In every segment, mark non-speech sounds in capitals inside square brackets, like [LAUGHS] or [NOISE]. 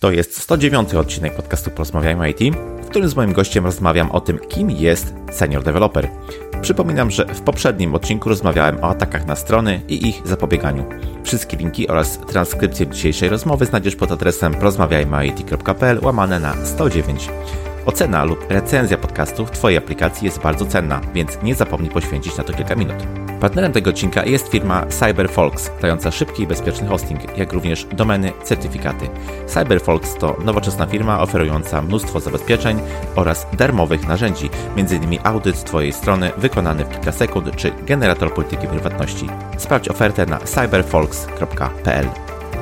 To jest 109 odcinek podcastu Porozmawiajmy IT, w którym z moim gościem rozmawiam o tym, kim jest senior developer. Przypominam, że w poprzednim odcinku rozmawiałem o atakach na strony i ich zapobieganiu. Wszystkie linki oraz transkrypcję dzisiejszej rozmowy znajdziesz pod adresem porozmawiajmyit.pl łamane na 109. Ocena lub recenzja podcastu w Twojej aplikacji jest bardzo cenna, więc nie zapomnij poświęcić na to kilka minut. Partnerem tego odcinka jest firma CyberFolks, dająca szybki i bezpieczny hosting, jak również domeny, certyfikaty. CyberFolks to nowoczesna firma oferująca mnóstwo zabezpieczeń oraz darmowych narzędzi, m.in. audyt Twojej strony wykonany w kilka sekund czy generator polityki prywatności. Sprawdź ofertę na cyberfolks.pl.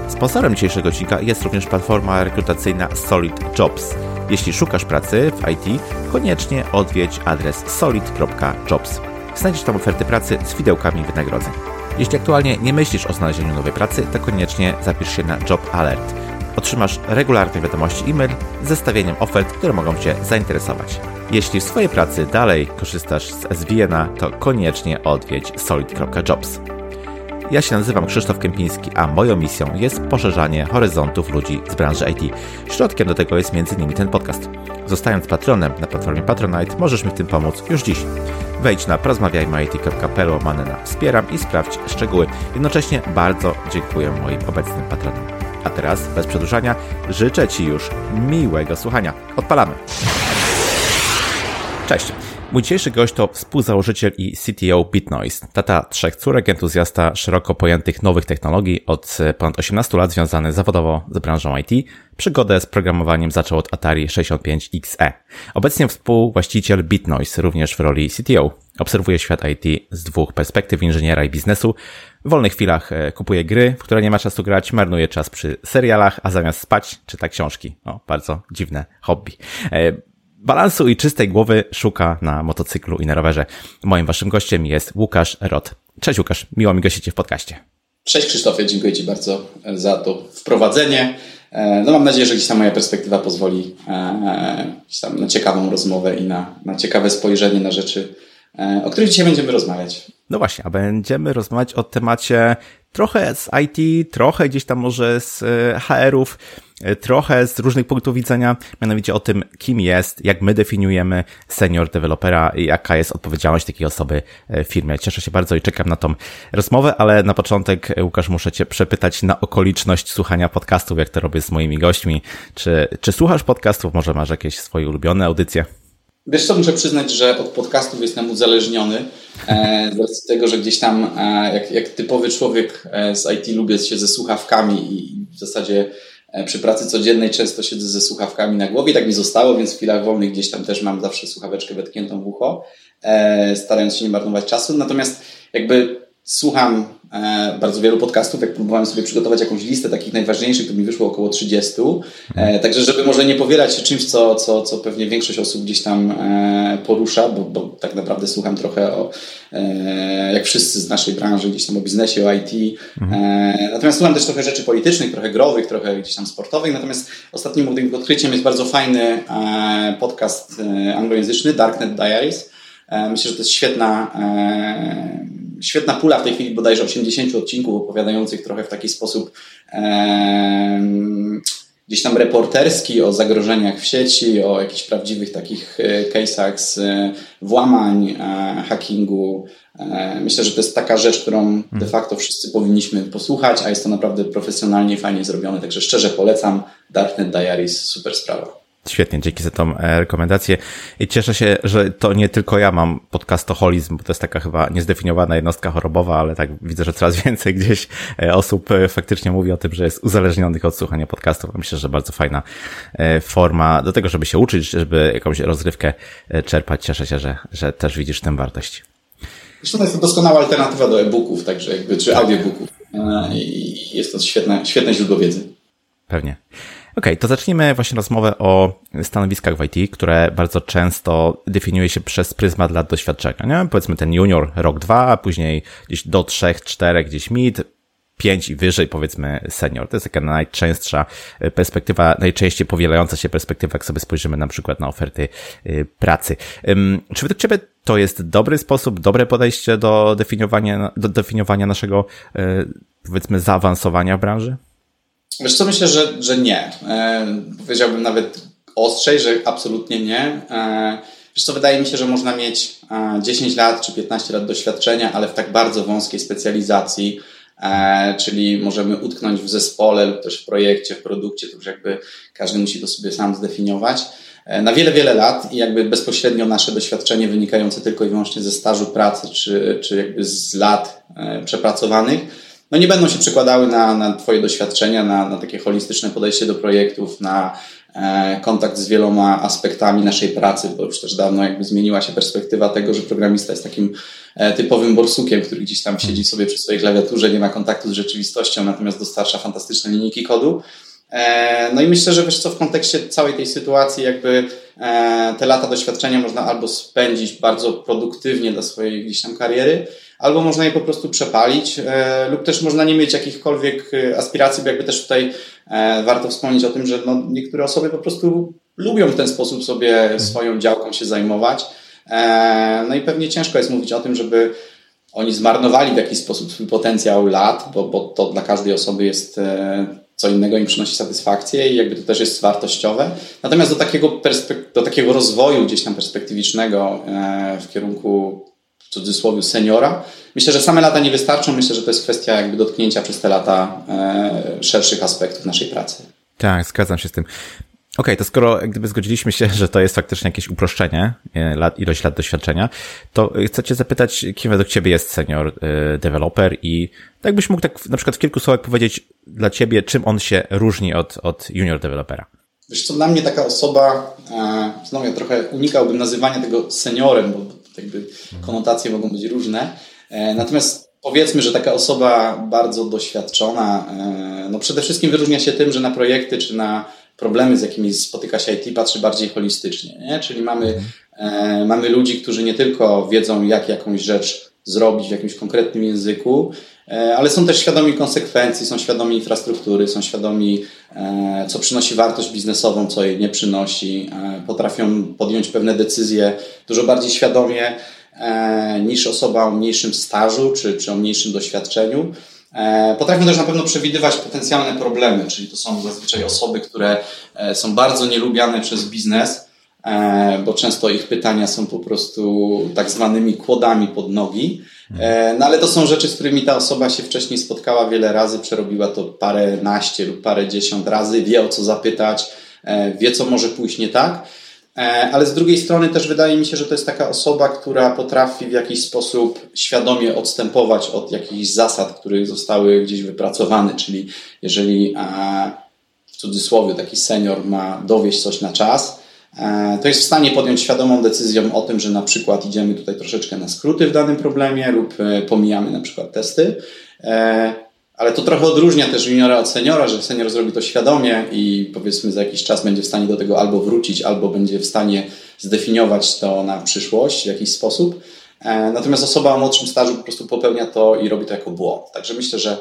Sponsorem dzisiejszego odcinka jest również platforma rekrutacyjna Solid Jobs. Jeśli szukasz pracy w IT, koniecznie odwiedź adres solid.jobs. Znajdziesz tam oferty pracy z widełkami wynagrodzeń. Jeśli aktualnie nie myślisz o znalezieniu nowej pracy, to koniecznie zapisz się na Job Alert. Otrzymasz regularne wiadomości e-mail z zestawieniem ofert, które mogą Cię zainteresować. Jeśli w swojej pracy dalej korzystasz z SVN-a, to koniecznie odwiedź solid.jobs. Ja się nazywam Krzysztof Kępiński, a moją misją jest poszerzanie horyzontów ludzi z branży IT. Środkiem do tego jest m.in. ten podcast. Zostając patronem na platformie Patronite, możesz mi w tym pomóc już dziś. Wejdź na porozmawiajmy.it.pl łamane na wspieram i sprawdź szczegóły. Jednocześnie bardzo dziękuję moim obecnym patronom. A teraz, bez przedłużania, życzę Ci już miłego słuchania. Odpalamy! Cześć! Mój dzisiejszy gość to współzałożyciel i CTO BitNoise, tata trzech córek, entuzjasta szeroko pojętych nowych technologii, od ponad 18 lat związany zawodowo z branżą IT. Przygodę z programowaniem zaczął od Atari 65XE. Obecnie współwłaściciel BitNoise, również w roli CTO. Obserwuje świat IT z dwóch perspektyw inżyniera i biznesu. W wolnych chwilach kupuje gry, w które nie ma czasu grać, marnuje czas przy serialach, a zamiast spać czyta książki. O, bardzo dziwne hobby. Balansu i czystej głowy szuka na motocyklu i na rowerze. Moim waszym gościem jest Łukasz Rot. Cześć Łukasz, miło mi gościcie w podcaście. Cześć Krzysztofie, dziękuję Ci bardzo za to wprowadzenie. No mam nadzieję, że gdzieś tam moja perspektywa pozwoli gdzieś tam na ciekawą rozmowę i na, na ciekawe spojrzenie na rzeczy, o których dzisiaj będziemy rozmawiać. No właśnie, a będziemy rozmawiać o temacie trochę z IT, trochę gdzieś tam może z HR-ów, trochę z różnych punktów widzenia, mianowicie o tym, kim jest, jak my definiujemy senior dewelopera i jaka jest odpowiedzialność takiej osoby w firmie. Cieszę się bardzo i czekam na tą rozmowę, ale na początek, Łukasz, muszę Cię przepytać na okoliczność słuchania podcastów, jak to robię z moimi gośćmi. Czy, czy słuchasz podcastów? Może masz jakieś swoje ulubione audycje? Wiesz co, muszę przyznać, że od podcastów jestem uzależniony e, z racji tego, że gdzieś tam e, jak, jak typowy człowiek z IT lubię się ze słuchawkami i w zasadzie przy pracy codziennej często siedzę ze słuchawkami na głowie, tak mi zostało, więc w chwilach wolnych gdzieś tam też mam zawsze słuchaweczkę wetkniętą w ucho, e, starając się nie marnować czasu. Natomiast jakby słucham e, bardzo wielu podcastów, jak próbowałem sobie przygotować jakąś listę takich najważniejszych, to mi wyszło około 30. E, także żeby może nie powielać się czymś, co, co, co pewnie większość osób gdzieś tam e, porusza, bo, bo tak naprawdę słucham trochę o, e, jak wszyscy z naszej branży, gdzieś tam o biznesie, o IT. Mhm. E, natomiast słucham też trochę rzeczy politycznych, trochę growych, trochę gdzieś tam sportowych. Natomiast ostatnim moim odkryciem jest bardzo fajny e, podcast anglojęzyczny, Darknet Diaries. Myślę, że to jest świetna świetna pula w tej chwili bodajże 80 odcinków opowiadających trochę w taki sposób e, gdzieś tam reporterski o zagrożeniach w sieci, o jakichś prawdziwych takich e, case'ach z e, włamań, e, hackingu. Myślę, że to jest taka rzecz, którą de hmm. facto wszyscy powinniśmy posłuchać, a jest to naprawdę profesjonalnie fajnie zrobione. Także szczerze polecam Darknet Diaries, super sprawa. Świetnie, dzięki za tą e, rekomendację. I cieszę się, że to nie tylko ja mam podcastoholizm, bo to jest taka chyba niezdefiniowana jednostka chorobowa, ale tak widzę, że coraz [LAUGHS] więcej gdzieś e, osób e, faktycznie mówi o tym, że jest uzależnionych od słuchania podcastów. Myślę, że bardzo fajna forma do tego, żeby się uczyć, żeby jakąś rozrywkę czerpać. Cieszę się, że, że też widzisz tym wartość. Zresztą jest to doskonała alternatywa do e-booków, także jakby, czy audiobooków. I jest to świetne, świetne źródło wiedzy. Pewnie. Okay, to zacznijmy właśnie rozmowę o stanowiskach w IT, które bardzo często definiuje się przez pryzmat lat doświadczenia. Nie? Powiedzmy ten junior rok, dwa, później gdzieś do trzech, czterech, gdzieś mid, pięć i wyżej powiedzmy senior. To jest taka najczęstsza perspektywa, najczęściej powielająca się perspektywa, jak sobie spojrzymy na przykład na oferty y, pracy. Czy według Ciebie to jest dobry sposób, dobre podejście do definiowania, do definiowania naszego y, powiedzmy zaawansowania w branży? Wiesz co, myślę, że, że nie. E, powiedziałbym nawet ostrzej, że absolutnie nie. E, wiesz co, wydaje mi się, że można mieć 10 lat czy 15 lat doświadczenia, ale w tak bardzo wąskiej specjalizacji, E, czyli możemy utknąć w zespole lub też w projekcie, w produkcie, to już jakby każdy musi to sobie sam zdefiniować. E, na wiele, wiele lat i jakby bezpośrednio nasze doświadczenie wynikające tylko i wyłącznie ze stażu pracy, czy, czy jakby z lat e, przepracowanych, no nie będą się przekładały na, na Twoje doświadczenia, na, na takie holistyczne podejście do projektów, na E, kontakt z wieloma aspektami naszej pracy, bo już też dawno jakby zmieniła się perspektywa tego, że programista jest takim e, typowym borsukiem, który gdzieś tam siedzi sobie przy swojej klawiaturze, nie ma kontaktu z rzeczywistością, natomiast dostarcza fantastyczne linijki kodu. E, no i myślę, że wiesz co, w kontekście całej tej sytuacji jakby te lata doświadczenia można albo spędzić bardzo produktywnie dla swojej gdzieś tam kariery, albo można je po prostu przepalić, e, lub też można nie mieć jakichkolwiek e, aspiracji, bo jakby też tutaj e, warto wspomnieć o tym, że no, niektóre osoby po prostu lubią w ten sposób sobie mhm. swoją działką się zajmować. No i pewnie ciężko jest mówić o tym, żeby oni zmarnowali w jakiś sposób swój potencjał lat, bo, bo to dla każdej osoby jest co innego im przynosi satysfakcję i jakby to też jest wartościowe. Natomiast do takiego, do takiego rozwoju gdzieś tam perspektywicznego w kierunku w cudzysłowie seniora. Myślę, że same lata nie wystarczą. Myślę, że to jest kwestia jakby dotknięcia przez te lata e, szerszych aspektów naszej pracy. Tak, zgadzam się z tym. Okej, okay, to skoro gdyby zgodziliśmy się, że to jest faktycznie jakieś uproszczenie, e, lat, ilość lat doświadczenia, to chcę Cię zapytać, kim według Ciebie jest senior e, developer i tak byś mógł tak na przykład w kilku słowach powiedzieć dla Ciebie, czym on się różni od, od junior dewelopera? Wiesz co, dla mnie taka osoba, znowu ja trochę unikałbym nazywania tego seniorem, bo jakby konotacje mogą być różne. E, natomiast powiedzmy, że taka osoba bardzo doświadczona, e, no przede wszystkim wyróżnia się tym, że na projekty czy na problemy, z jakimi spotyka się IT, patrzy bardziej holistycznie. Nie? Czyli mamy, e, mamy ludzi, którzy nie tylko wiedzą, jak jakąś rzecz zrobić w jakimś konkretnym języku, ale są też świadomi konsekwencji, są świadomi infrastruktury, są świadomi, co przynosi wartość biznesową, co jej nie przynosi, potrafią podjąć pewne decyzje dużo bardziej świadomie e, niż osoba o mniejszym stażu czy, czy o mniejszym doświadczeniu. E, potrafią też na pewno przewidywać potencjalne problemy, czyli to są zazwyczaj osoby, które e, są bardzo nielubiane przez biznes, bo często ich pytania są po prostu tak zwanymi kłodami pod nogi. No ale to są rzeczy, z którymi ta osoba się wcześniej spotkała wiele razy, przerobiła to parę naście lub parę dziesiąt razy, wie o co zapytać, wie co może pójść nie tak. E, ale z drugiej strony też wydaje mi się, że to jest taka osoba, która potrafi w jakiś sposób świadomie odstępować od jakichś zasad, które zostały gdzieś wypracowane, czyli jeżeli w cudzysłowie taki senior ma dowieść coś na czas, e, to jest w stanie podjąć świadomą decyzję o tym, że na przykład idziemy tutaj troszeczkę na skróty w danym problemie lub e, pomijamy na przykład testy. Ale to trochę odróżnia też juniora od seniora, że senior zrobi to świadomie i powiedzmy za jakiś czas będzie w stanie do tego albo wrócić, albo będzie w stanie zdefiniować to na przyszłość w jakiś sposób. E, natomiast osoba o młodszym stażu po prostu popełnia to i robi to jako błąd. Także myślę, że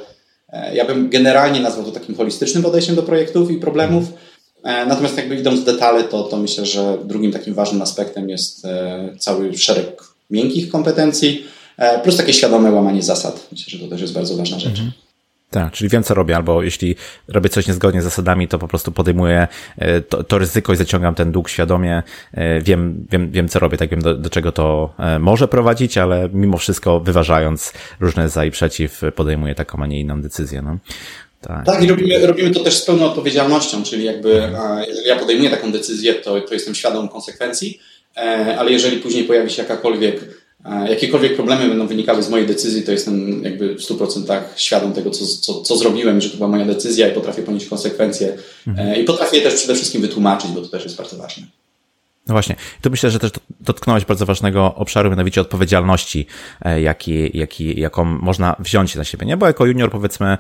e, ja bym generalnie nazwał to takim holistycznym podejściem do projektów i problemów. E, natomiast jakby idąc w detale, to, to myślę, że drugim takim ważnym aspektem jest cały szereg miękkich kompetencji, plus takie świadome łamanie zasad. Myślę, że to też jest bardzo ważna rzecz. Mhm. Tak, czyli wiem co robię, albo jeśli robię coś niezgodnie z zasadami, to po prostu podejmuję e, to, to ryzyko i zaciągam ten dług świadomie. E, wiem, wiem, wiem co robię, tak wiem do, do czego to e, może prowadzić, ale mimo wszystko wyważając różne za i przeciw, podejmuję taką, a nie inną decyzję. No. Tak. tak, i robimy, robimy to też z pełną odpowiedzialnością, czyli jakby mhm. jeżeli ja podejmuję taką decyzję, to, to jestem świadom konsekwencji, ale jeżeli później pojawi się jakakolwiek Jakiekolwiek problemy będą wynikały z mojej decyzji, to jestem jakby w 100% świadom tego, co, co, co zrobiłem, że to była moja decyzja i potrafię ponieść konsekwencje. Mhm. E, I potrafię je też przede wszystkim wytłumaczyć, bo to też jest bardzo ważne. No właśnie, tu myślę, że też dotknąłeś bardzo ważnego obszaru, mianowicie odpowiedzialności, e, jaki, jaki, jaką można wziąć na siebie, nie? Bo jako junior powiedzmy,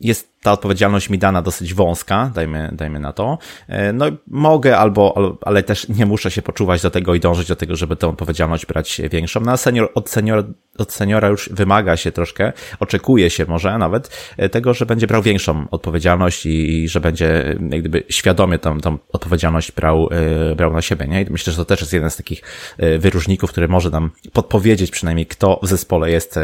jest ta odpowiedzialność mi dana dosyć wąska, dajmy, dajmy na to. E, no mogę albo, ale też nie muszę się poczuwać do tego i dążyć do tego, żeby tę odpowiedzialność brać większą. No senior, od, senior, od seniora już wymaga się troszkę, oczekuje się może nawet e, tego, że będzie brał większą odpowiedzialność i, i że będzie e, jak gdyby świadomie tą, tą odpowiedzialność brał, brał na siebie, nie? I myślę, że to też jest jeden z takich wyróżników, który może nam podpowiedzieć przynajmniej, kto w zespole jest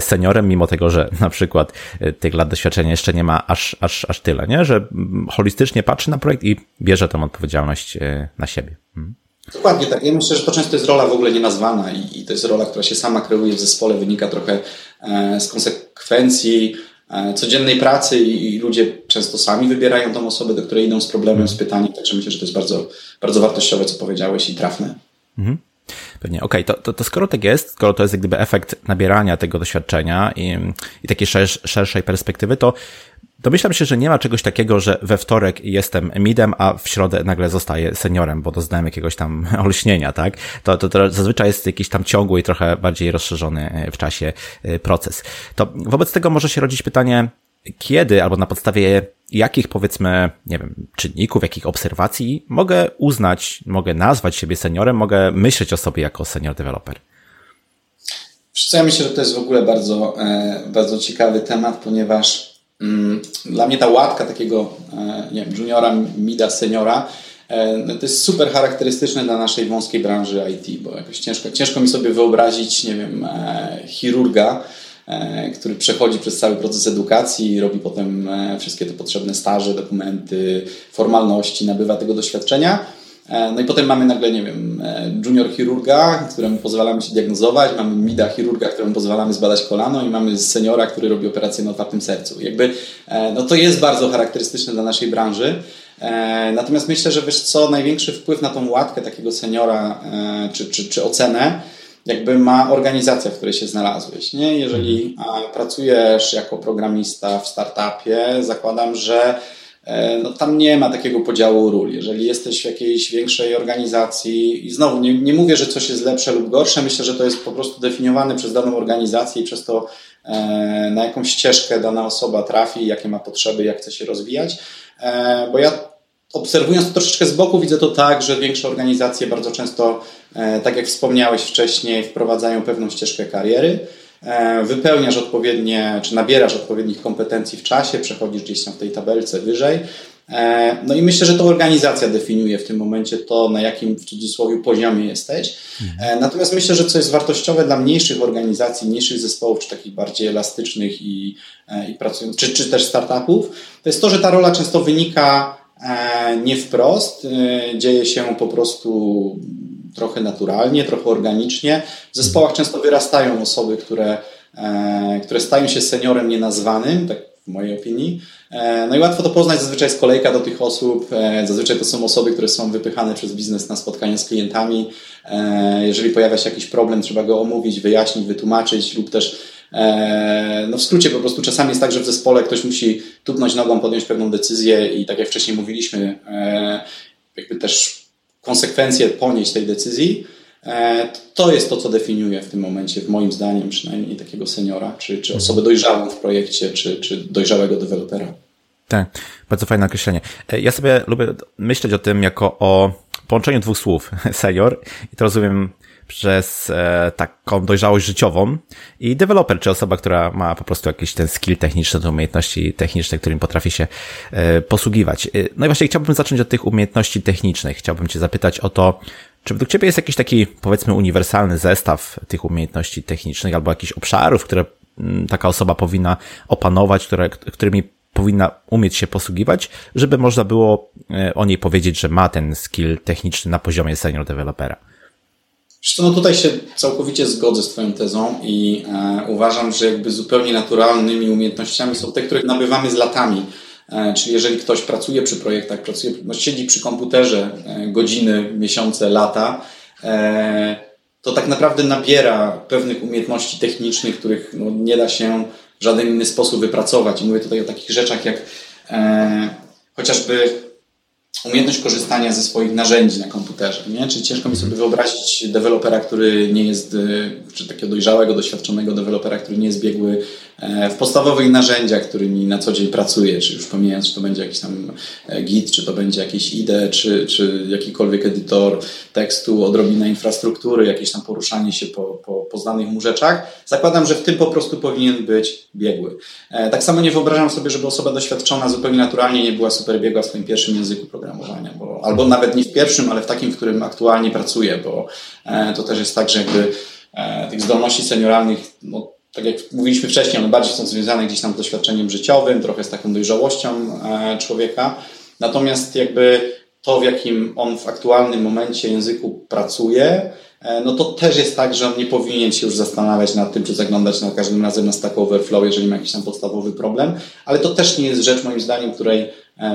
seniorem, mimo tego, że na przykład tych lat doświadczenia jeszcze nie ma aż, aż, aż tyle, nie? Że holistycznie patrzy na projekt i bierze tą odpowiedzialność na siebie. Mhm. Dokładnie tak. Ja myślę, że to często jest rola w ogóle nienazwana i, i to jest rola, która się sama kreuje w zespole, wynika trochę e, z konsekwencji e, codziennej pracy i, i, ludzie często sami wybierają tą osobę, do której idą z problemem, z pytaniem, także myślę, że to jest bardzo, bardzo wartościowe, co powiedziałeś i trafne. Mhm. Pewnie, okej, okay, to, to, to skoro tak jest, skoro to jest jak gdyby efekt nabierania tego doświadczenia i, i takiej szersz, szerszej perspektywy, to Domyślam się, że nie ma czegoś takiego, że we wtorek jestem midem, a w środę nagle zostaję seniorem, bo doznałem jakiegoś tam [LAUGHS] olśnienia, tak? To, to, to zazwyczaj jest jakiś tam ciągły i trochę bardziej rozszerzony e, w czasie e, proces. To wobec tego może się rodzić pytanie, kiedy albo na podstawie jakich powiedzmy, nie wiem, czynników, jakich obserwacji mogę uznać, mogę nazwać siebie seniorem, mogę myśleć o sobie jako senior developer? Ja myślę, że to jest w ogóle bardzo, e, bardzo ciekawy temat, ponieważ dla mnie ta łatka takiego e, nie wiem, juniora, mida, seniora e, no to jest super charakterystyczne dla naszej wąskiej branży IT, bo jakoś ciężko, ciężko mi sobie wyobrazić, nie wiem, e, chirurga, który przechodzi przez cały proces edukacji, robi potem wszystkie te potrzebne staże, dokumenty, formalności, nabywa tego doświadczenia no i potem mamy nagle, nie wiem, e, junior chirurga, któremu pozwalamy się diagnozować, mamy mida chirurga, któremu pozwalamy zbadać kolano i mamy seniora, który robi operację na otwartym sercu. Jakby, e, no to jest bardzo charakterystyczne dla naszej branży. Natomiast myślę, że wiesz co, największy wpływ na tą łatkę takiego seniora czy, czy, czy ocenę jakby ma organizacja, w której się znalazłeś. Nie? Jeżeli pracujesz jako programista w startupie, zakładam, że E, no tam nie ma takiego podziału ról. Jeżeli jesteś w jakiejś większej organizacji i znowu nie, nie mówię, że coś jest lepsze lub gorsze, myślę, że to jest po prostu definiowane przez daną organizację i przez to, e, na jaką ścieżkę dana osoba trafi, jakie ma potrzeby, jak chce się rozwijać. E, bo ja obserwując to troszeczkę z boku, widzę to tak, że większe organizacje bardzo często, tak jak wspomniałeś wcześniej, wprowadzają pewną ścieżkę kariery. E, wypełniasz odpowiednie, czy nabierasz odpowiednich kompetencji w czasie, przechodzisz gdzieś tam w tej tabelce wyżej. E, no i myślę, że to organizacja definiuje w tym momencie to, na jakim w cudzysłowie poziomie jesteś. Mhm. E, natomiast myślę, że co jest wartościowe dla mniejszych organizacji, mniejszych zespołów, czy takich bardziej elastycznych i, i pracujących, czy, czy też startupów, to jest to, że ta rola często wynika nie wprost, dzieje się po prostu trochę naturalnie, trochę organicznie. W zespołach często wyrastają osoby, które, e, które stają się seniorem nienazwanym, tak w mojej opinii. E, no i łatwo to poznać, zazwyczaj jest kolejka do tych osób, e, zazwyczaj to są osoby, które są wypychane przez biznes na spotkania z klientami. Jeżeli pojawia się jakiś problem, trzeba go omówić, wyjaśnić, wytłumaczyć lub też no w skrócie po prostu czasami jest tak, że w zespole ktoś musi tupnąć nogą, podjąć pewną decyzję i tak jak wcześniej mówiliśmy, jakby też konsekwencje ponieść tej decyzji, e, to jest to, co definiuje w tym momencie, w moim zdaniem przynajmniej, takiego seniora, czy, czy osobę dojrzałą w projekcie, czy, czy dojrzałego dewelopera. Tak, bardzo fajne określenie. E, ja sobie lubię myśleć o tym jako o połączeniu dwóch słów, [LAUGHS] senior, i to rozumiem przez e, taką dojrzałość życiową i deweloper, czy osoba, która ma po prostu jakiś ten skill techniczny, te umiejętności techniczne, którym potrafi się e, posługiwać. E, no i właśnie chciałbym zacząć od tych umiejętności technicznych. Chciałbym Cię zapytać o to, czy według Ciebie jest jakiś taki, powiedzmy, uniwersalny zestaw tych umiejętności technicznych albo jakichś obszarów, które mm, taka osoba powinna opanować, które, którymi powinna umieć się posługiwać, żeby można było e, o niej powiedzieć, że ma ten skill techniczny na poziomie senior dewelopera? No tutaj się całkowicie zgodzę z Twoją tezą i e, uważam, że jakby zupełnie naturalnymi umiejętnościami są te, których nabywamy z latami. E, czyli jeżeli ktoś pracuje przy projektach, pracuje, no, siedzi przy komputerze e, godziny, miesiące, lata, e, to tak naprawdę nabiera pewnych umiejętności technicznych, których no, nie da się w żaden inny sposób wypracować. I mówię tutaj o takich rzeczach jak e, chociażby umiejętność korzystania ze swoich narzędzi na komputerze. Nie? Czyli ciężko mi sobie wyobrazić dewelopera, który nie jest, y, czy takiego dojrzałego, doświadczonego dewelopera, który nie jest biegły e, w podstawowych narzędziach, którymi na co dzień pracuje, czy już pomijając, czy to będzie jakiś tam e, Git, czy to będzie jakiś IDE, czy, czy jakikolwiek edytor tekstu, odrobina infrastruktury, jakieś tam poruszanie się po, po, po znanych mu rzeczach. Zakładam, że w tym po prostu powinien być biegły. E, tak samo nie wyobrażam sobie, żeby osoba doświadczona zupełnie naturalnie nie była super biegła w swoim pierwszym języku programowania, bo, albo nawet nie w pierwszym, ale w takim, w którym aktualnie pracuje, bo to też jest tak, że jakby tych zdolności senioralnych no, tak jak mówiliśmy wcześniej, one bardziej są związane gdzieś tam z doświadczeniem życiowym, trochę z taką dojrzałością e, człowieka. Natomiast jakby to, w jakim on w aktualnym momencie języku pracuje, e, no to też jest tak, że on nie powinien się już zastanawiać nad tym, czy zaglądać na każdym razem na Stack Overflow, jeżeli ma jakiś tam podstawowy problem, ale to też nie jest rzecz moim zdaniem, której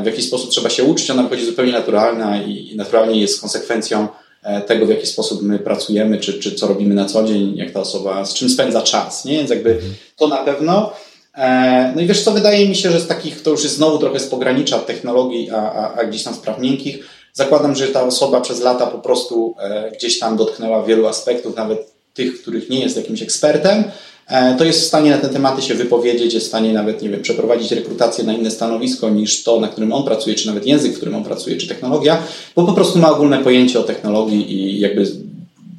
w jakiś sposób trzeba się uczyć, ona wychodzi zupełnie naturalna i naturalnie jest konsekwencją E, tego, w jaki sposób my pracujemy, czy, czy co robimy na co dzień, jak ta osoba, z czym spędza czas, nie? Więc jakby to na pewno. E, no i wiesz co, wydaje mi się, że z takich, to już jest znowu trochę z pogranicza technologii, a, a, a gdzieś tam spraw miękkich. Zakładam, że ta osoba przez lata po prostu e, gdzieś tam dotknęła wielu aspektów, nawet tych, których nie jest jakimś ekspertem, E, to jest w stanie na te tematy się wypowiedzieć, jest w stanie nawet, nie wiem, przeprowadzić rekrutację na inne stanowisko niż to, na którym on pracuje, czy nawet język, w którym on pracuje, czy technologia, bo po prostu ma ogólne pojęcie o technologii i jakby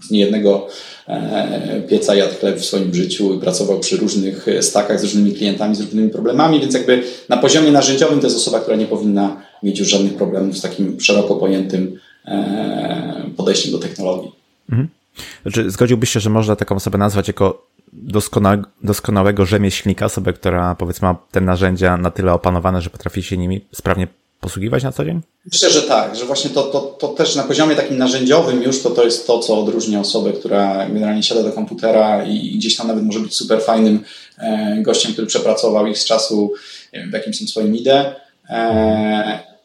z niejednego e, pieca jadł chleb w swoim życiu i pracował przy różnych stakach z różnymi klientami, z różnymi problemami, więc jakby na poziomie narzędziowym to jest osoba, która nie powinna mieć już żadnych problemów z takim szeroko pojętym e, podejściem do technologii. Mhm. Znaczy, zgodziłbyś się, że można taką osobę nazwać jako doskona, doskonałego rzemieślnika, osobę, która powiedzmy ma te narzędzia na tyle opanowane, że potrafi się nimi sprawnie posługiwać na co dzień? Myślę, że tak, że właśnie to, to, to też na poziomie takim narzędziowym już to, to jest to, co odróżnia osobę, która generalnie siada do komputera i, gdzieś tam nawet może być super fajnym e, gościem, który przepracował ich z czasu w jakimś swoim IDE.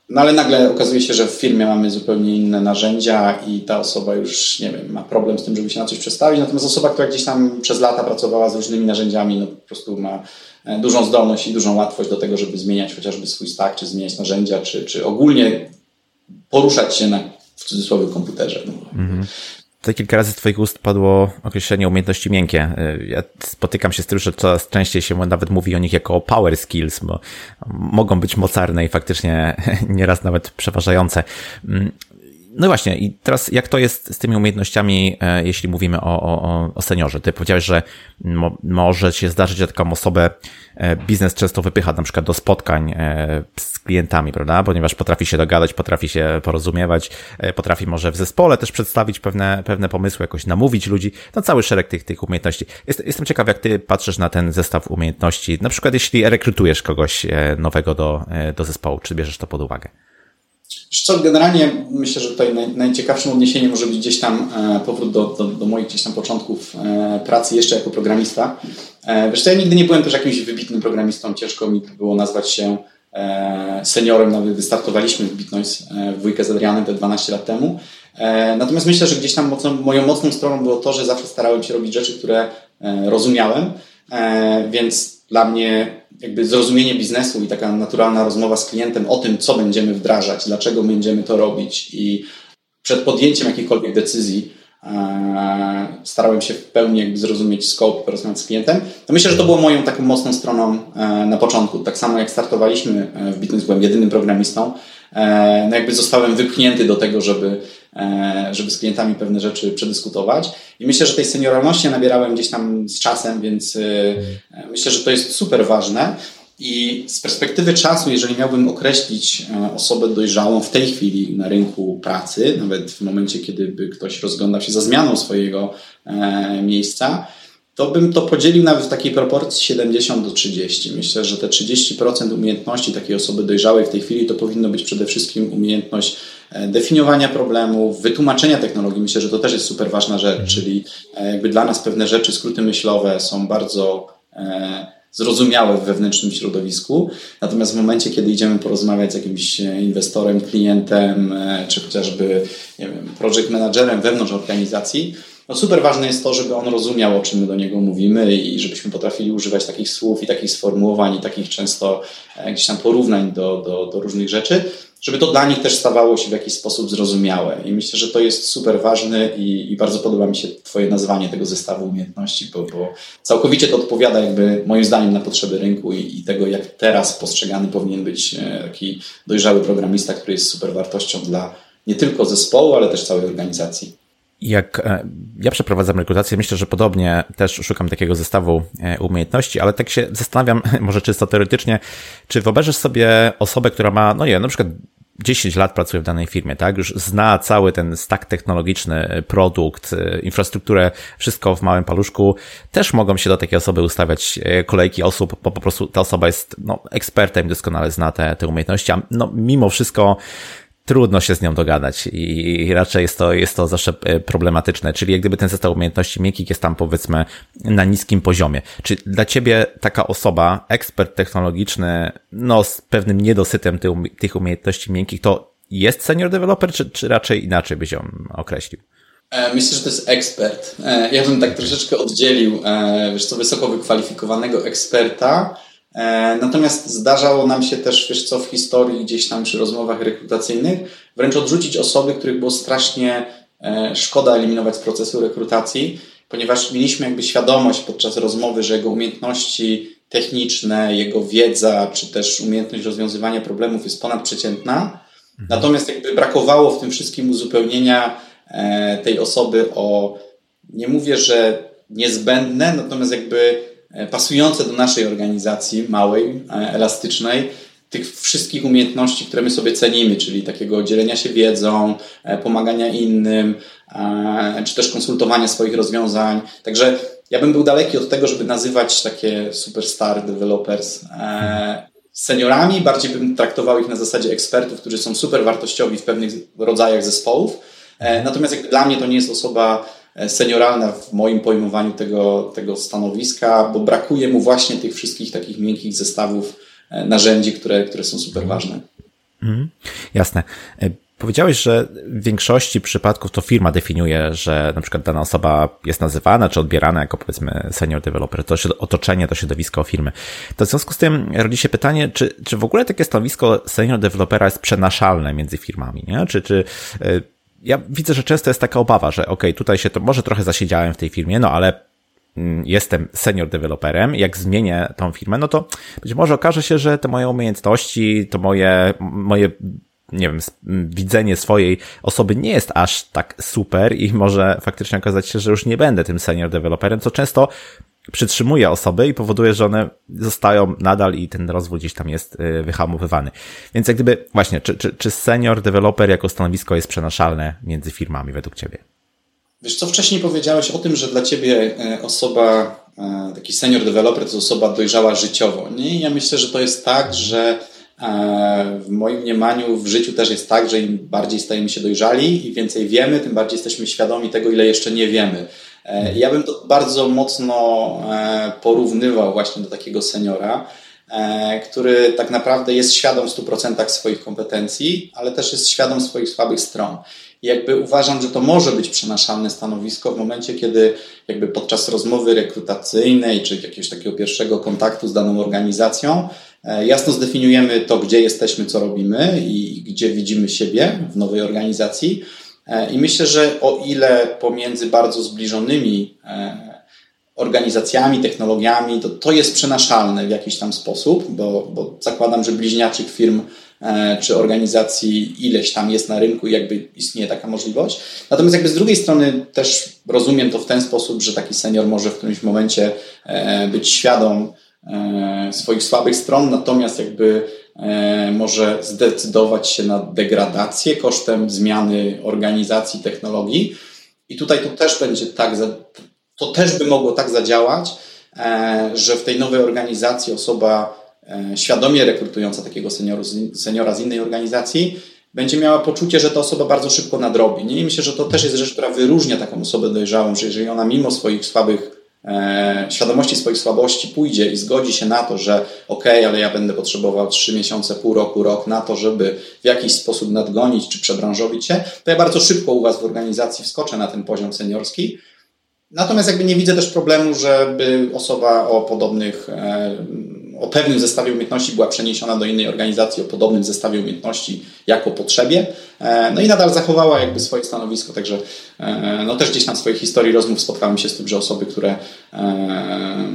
No ale nagle okazuje się, że w firmie mamy zupełnie inne narzędzia i ta osoba już, nie wiem, ma problem z tym, żeby się na coś przestawić. Natomiast osoba, która gdzieś tam przez lata pracowała z różnymi narzędziami, no po prostu ma e, dużą zdolność i dużą łatwość do tego, żeby zmieniać chociażby swój stack, czy zmieniać narzędzia, czy, czy ogólnie poruszać się na w cudzysłowie komputerze. No. Mhm. Tutaj kilka razy z Twoich ust padło określenie umiejętności miękkie. Ja spotykam się z tym, że coraz częściej się nawet mówi o nich jako o power skills, bo mogą być mocarne i faktycznie [LAUGHS] nieraz nawet przeważające. No właśnie, i teraz jak to jest z tymi umiejętnościami, e, jeśli mówimy o, o, o seniorze? Ty powiedziałeś, że mo, może się zdarzyć, że taką osobę e, biznes często wypycha na przykład do spotkań e, z klientami, prawda? Ponieważ potrafi się dogadać, potrafi się porozumiewać, potrafi może w zespole też przedstawić pewne, pewne pomysły, jakoś namówić ludzi, no cały szereg tych, tych umiejętności. Jest, jestem ciekaw, jak ty patrzysz na ten zestaw umiejętności, na przykład jeśli rekrutujesz kogoś nowego do, do zespołu, czy bierzesz to pod uwagę? Co, generalnie myślę, że tutaj naj, najciekawszym odniesieniem może być gdzieś tam e, powrót do, do, do, moich gdzieś tam początków e, pracy jeszcze jako programista. E, wiesz, ja nigdy nie byłem też jakimś wybitnym programistą, ciężko mi było nazwać się e, seniorem, nawet wystartowaliśmy w Bitnoise w dwójkę z Adrianem te 12 lat temu. Natomiast myślę, że gdzieś tam mocno, moją mocną stroną było to, że zawsze starałem się robić rzeczy, które rozumiałem, więc dla mnie jakby zrozumienie biznesu i taka naturalna rozmowa z klientem o tym, co będziemy wdrażać, dlaczego będziemy to robić i przed podjęciem jakiejkolwiek decyzji e, starałem się w pełni jakby zrozumieć scope, porozmawiać z klientem, myślę, że to było moją taką mocną stroną e, na początku. Tak samo jak startowaliśmy e, w Bitcoin, byłem jedynym programistą, no jakby zostałem wypchnięty do tego, żeby żeby z klientami pewne rzeczy przedyskutować. I myślę, że tej senioralności nabierałem gdzieś tam z czasem, więc e, myślę, że to jest super ważne. I z perspektywy czasu, jeżeli miałbym określić e, osobę dojrzałą w tej chwili na rynku pracy, nawet w momencie, kiedy by ktoś rozglądał się za zmianą swojego miejsca, to bym to podzielił nawet w takiej proporcji 70 do 30. Myślę, że te 30% umiejętności takiej osoby dojrzałej w tej chwili to powinno być przede wszystkim umiejętność e, definiowania problemów, wytłumaczenia technologii. Myślę, że to też jest super ważna rzecz, mhm. czyli e, jakby dla nas pewne rzeczy, skróty myślowe są bardzo e, zrozumiałe w wewnętrznym środowisku. Natomiast w momencie, kiedy idziemy porozmawiać z jakimś inwestorem, klientem, czy chociażby nie wiem, project managerem wewnątrz organizacji, no super ważne jest to, żeby on rozumiał, o czym my do niego mówimy i żebyśmy potrafili używać takich słów i takich sformułowań i takich często e, gdzieś tam porównań do, do, do różnych rzeczy, żeby to dla nich też stawało się w jakiś sposób zrozumiałe. I myślę, że to jest super ważne i, i bardzo podoba mi się Twoje nazwanie tego zestawu umiejętności, bo, bo całkowicie to odpowiada jakby moim zdaniem na potrzeby rynku i, i, tego, jak teraz postrzegany powinien być e, taki dojrzały programista, który jest super wartością dla nie tylko zespołu, ale też całej organizacji. Jak e, ja przeprowadzam rekrutację, myślę, że podobnie też szukam takiego zestawu e, umiejętności, ale tak się zastanawiam, [LAUGHS] może czysto teoretycznie, czy wyobrażasz sobie osobę, która ma, no nie na przykład 10 lat pracuje w danej firmie, tak? Już zna cały ten stack technologiczny, produkt, infrastrukturę, wszystko w małym paluszku, też mogą się do takiej osoby ustawiać kolejki osób, bo po prostu ta osoba jest no, ekspertem, doskonale zna te, te umiejętności, a no, mimo wszystko trudno się z nią dogadać i raczej jest to, jest to zawsze e, problematyczne. Czyli jak gdyby ten zestaw umiejętności miękkich jest tam powiedzmy na niskim poziomie. Czy dla ciebie taka osoba, ekspert technologiczny, no z pewnym niedosytem tych umiejętności miękkich, to jest senior developer, czy, czy raczej inaczej byś ją określił? E, myślę, że to jest ekspert. E, ja bym tak troszeczkę oddzielił, wiesz co, wysoko wykwalifikowanego eksperta natomiast zdarzało nam się też, wiesz co, w historii gdzieś tam przy rozmowach rekrutacyjnych wręcz odrzucić osoby, których było strasznie e, szkoda eliminować z procesu rekrutacji, ponieważ mieliśmy jakby świadomość podczas rozmowy, że jego umiejętności techniczne, jego wiedza, czy też umiejętność rozwiązywania problemów jest ponadprzeciętna. Mhm. Natomiast jakby brakowało w tym wszystkim uzupełnienia e, tej osoby o, nie mówię, że niezbędne, natomiast jakby E, pasujące do naszej organizacji małej, e, elastycznej, tych wszystkich umiejętności, które my sobie cenimy, czyli takiego dzielenia się wiedzą, e, pomagania innym, czy też konsultowania swoich rozwiązań. Także ja bym był daleki od tego, żeby nazywać takie superstar developers seniorami, bardziej bym traktował ich na zasadzie ekspertów, którzy są super wartościowi w pewnych rodzajach zespołów. Natomiast dla mnie to nie jest osoba senioralna w moim pojmowaniu tego, tego stanowiska, bo brakuje mu właśnie tych wszystkich takich miękkich zestawów e, narzędzi, które, które są super ważne. Mhm. Jasne. E, powiedziałeś, że w większości przypadków to firma definiuje, że na przykład dana osoba jest nazywana czy odbierana jako powiedzmy senior developer, to otoczenie, to środowisko firmy. To w związku z tym rodzi się pytanie, czy, czy w ogóle takie stanowisko senior developera jest przenaszalne między firmami, nie? Czy, czy e, ja widzę, że często jest taka obawa, że ok, tutaj się to może trochę zasiedziałem w tej firmie, no ale mm, jestem senior deweloperem, jak zmienię tą firmę, no to być może okaże się, że te moje umiejętności, to moje, moje nie wiem, widzenie swojej osoby nie jest aż tak super i może faktycznie okazać się, że już nie będę tym senior deweloperem, co często przytrzymuje osoby i powoduje, że one zostają nadal i ten rozwój gdzieś tam jest y, wyhamowywany. Więc jak gdyby, właśnie, czy, czy, czy senior developer jako stanowisko jest przenaszalne między firmami według Ciebie? Wiesz co, wcześniej powiedziałeś o tym, że dla Ciebie e, osoba, e, taki senior developer to jest osoba dojrzała życiowo. Nie? Ja myślę, że to jest tak, że e, w moim mniemaniu w życiu też jest tak, że im bardziej stajemy się dojrzali i więcej wiemy, tym bardziej jesteśmy świadomi tego, ile jeszcze nie wiemy. E, ja bym to bardzo mocno e, porównywał właśnie do takiego seniora, e, który tak naprawdę jest świadom w 100% swoich kompetencji, ale też jest świadom swoich słabych stron. I jakby uważam, że to może być przenaszalne stanowisko w momencie, kiedy jakby podczas rozmowy rekrutacyjnej czy jakiegoś takiego pierwszego kontaktu z daną organizacją jasno zdefiniujemy to, gdzie jesteśmy, co robimy i gdzie widzimy siebie w nowej organizacji I myślę, że o ile pomiędzy bardzo zbliżonymi e, organizacjami, technologiami, to, to jest przenaszalne w jakiś tam sposób, bo, bo zakładam, że bliźniaczych firm e, czy organizacji ileś tam jest na rynku i jakby istnieje taka możliwość. Natomiast jakby z drugiej strony też rozumiem to w ten sposób, że taki senior może w którymś momencie być świadom swoich słabych stron, natomiast jakby E, może zdecydować się na degradację kosztem zmiany organizacji technologii. I tutaj to też będzie tak, to też by mogło tak zadziałać, e, że w tej nowej organizacji osoba e, świadomie rekrutująca takiego seniora z innej organizacji będzie miała poczucie, że ta osoba bardzo szybko nadrobi. Nie? I myślę, że to też jest rzecz, która wyróżnia taką osobę dojrzałą, że jeżeli ona mimo swoich słabych E, świadomości swoich słabości pójdzie i zgodzi się na to, że ok, ale ja będę potrzebował 3 miesiące, pół roku, rok na to, żeby w jakiś sposób nadgonić czy przebranżowić się, to ja bardzo szybko u Was w organizacji wskoczę na ten poziom seniorski. Natomiast jakby nie widzę też problemu, żeby osoba o podobnych e, o pewnym zestawie umiejętności była przeniesiona do innej organizacji o podobnym zestawie umiejętności jako potrzebie, e, no i nadal zachowała jakby swoje stanowisko, także e, no też gdzieś tam w swojej historii rozmów spotkałem się z tym, że osoby, które, e,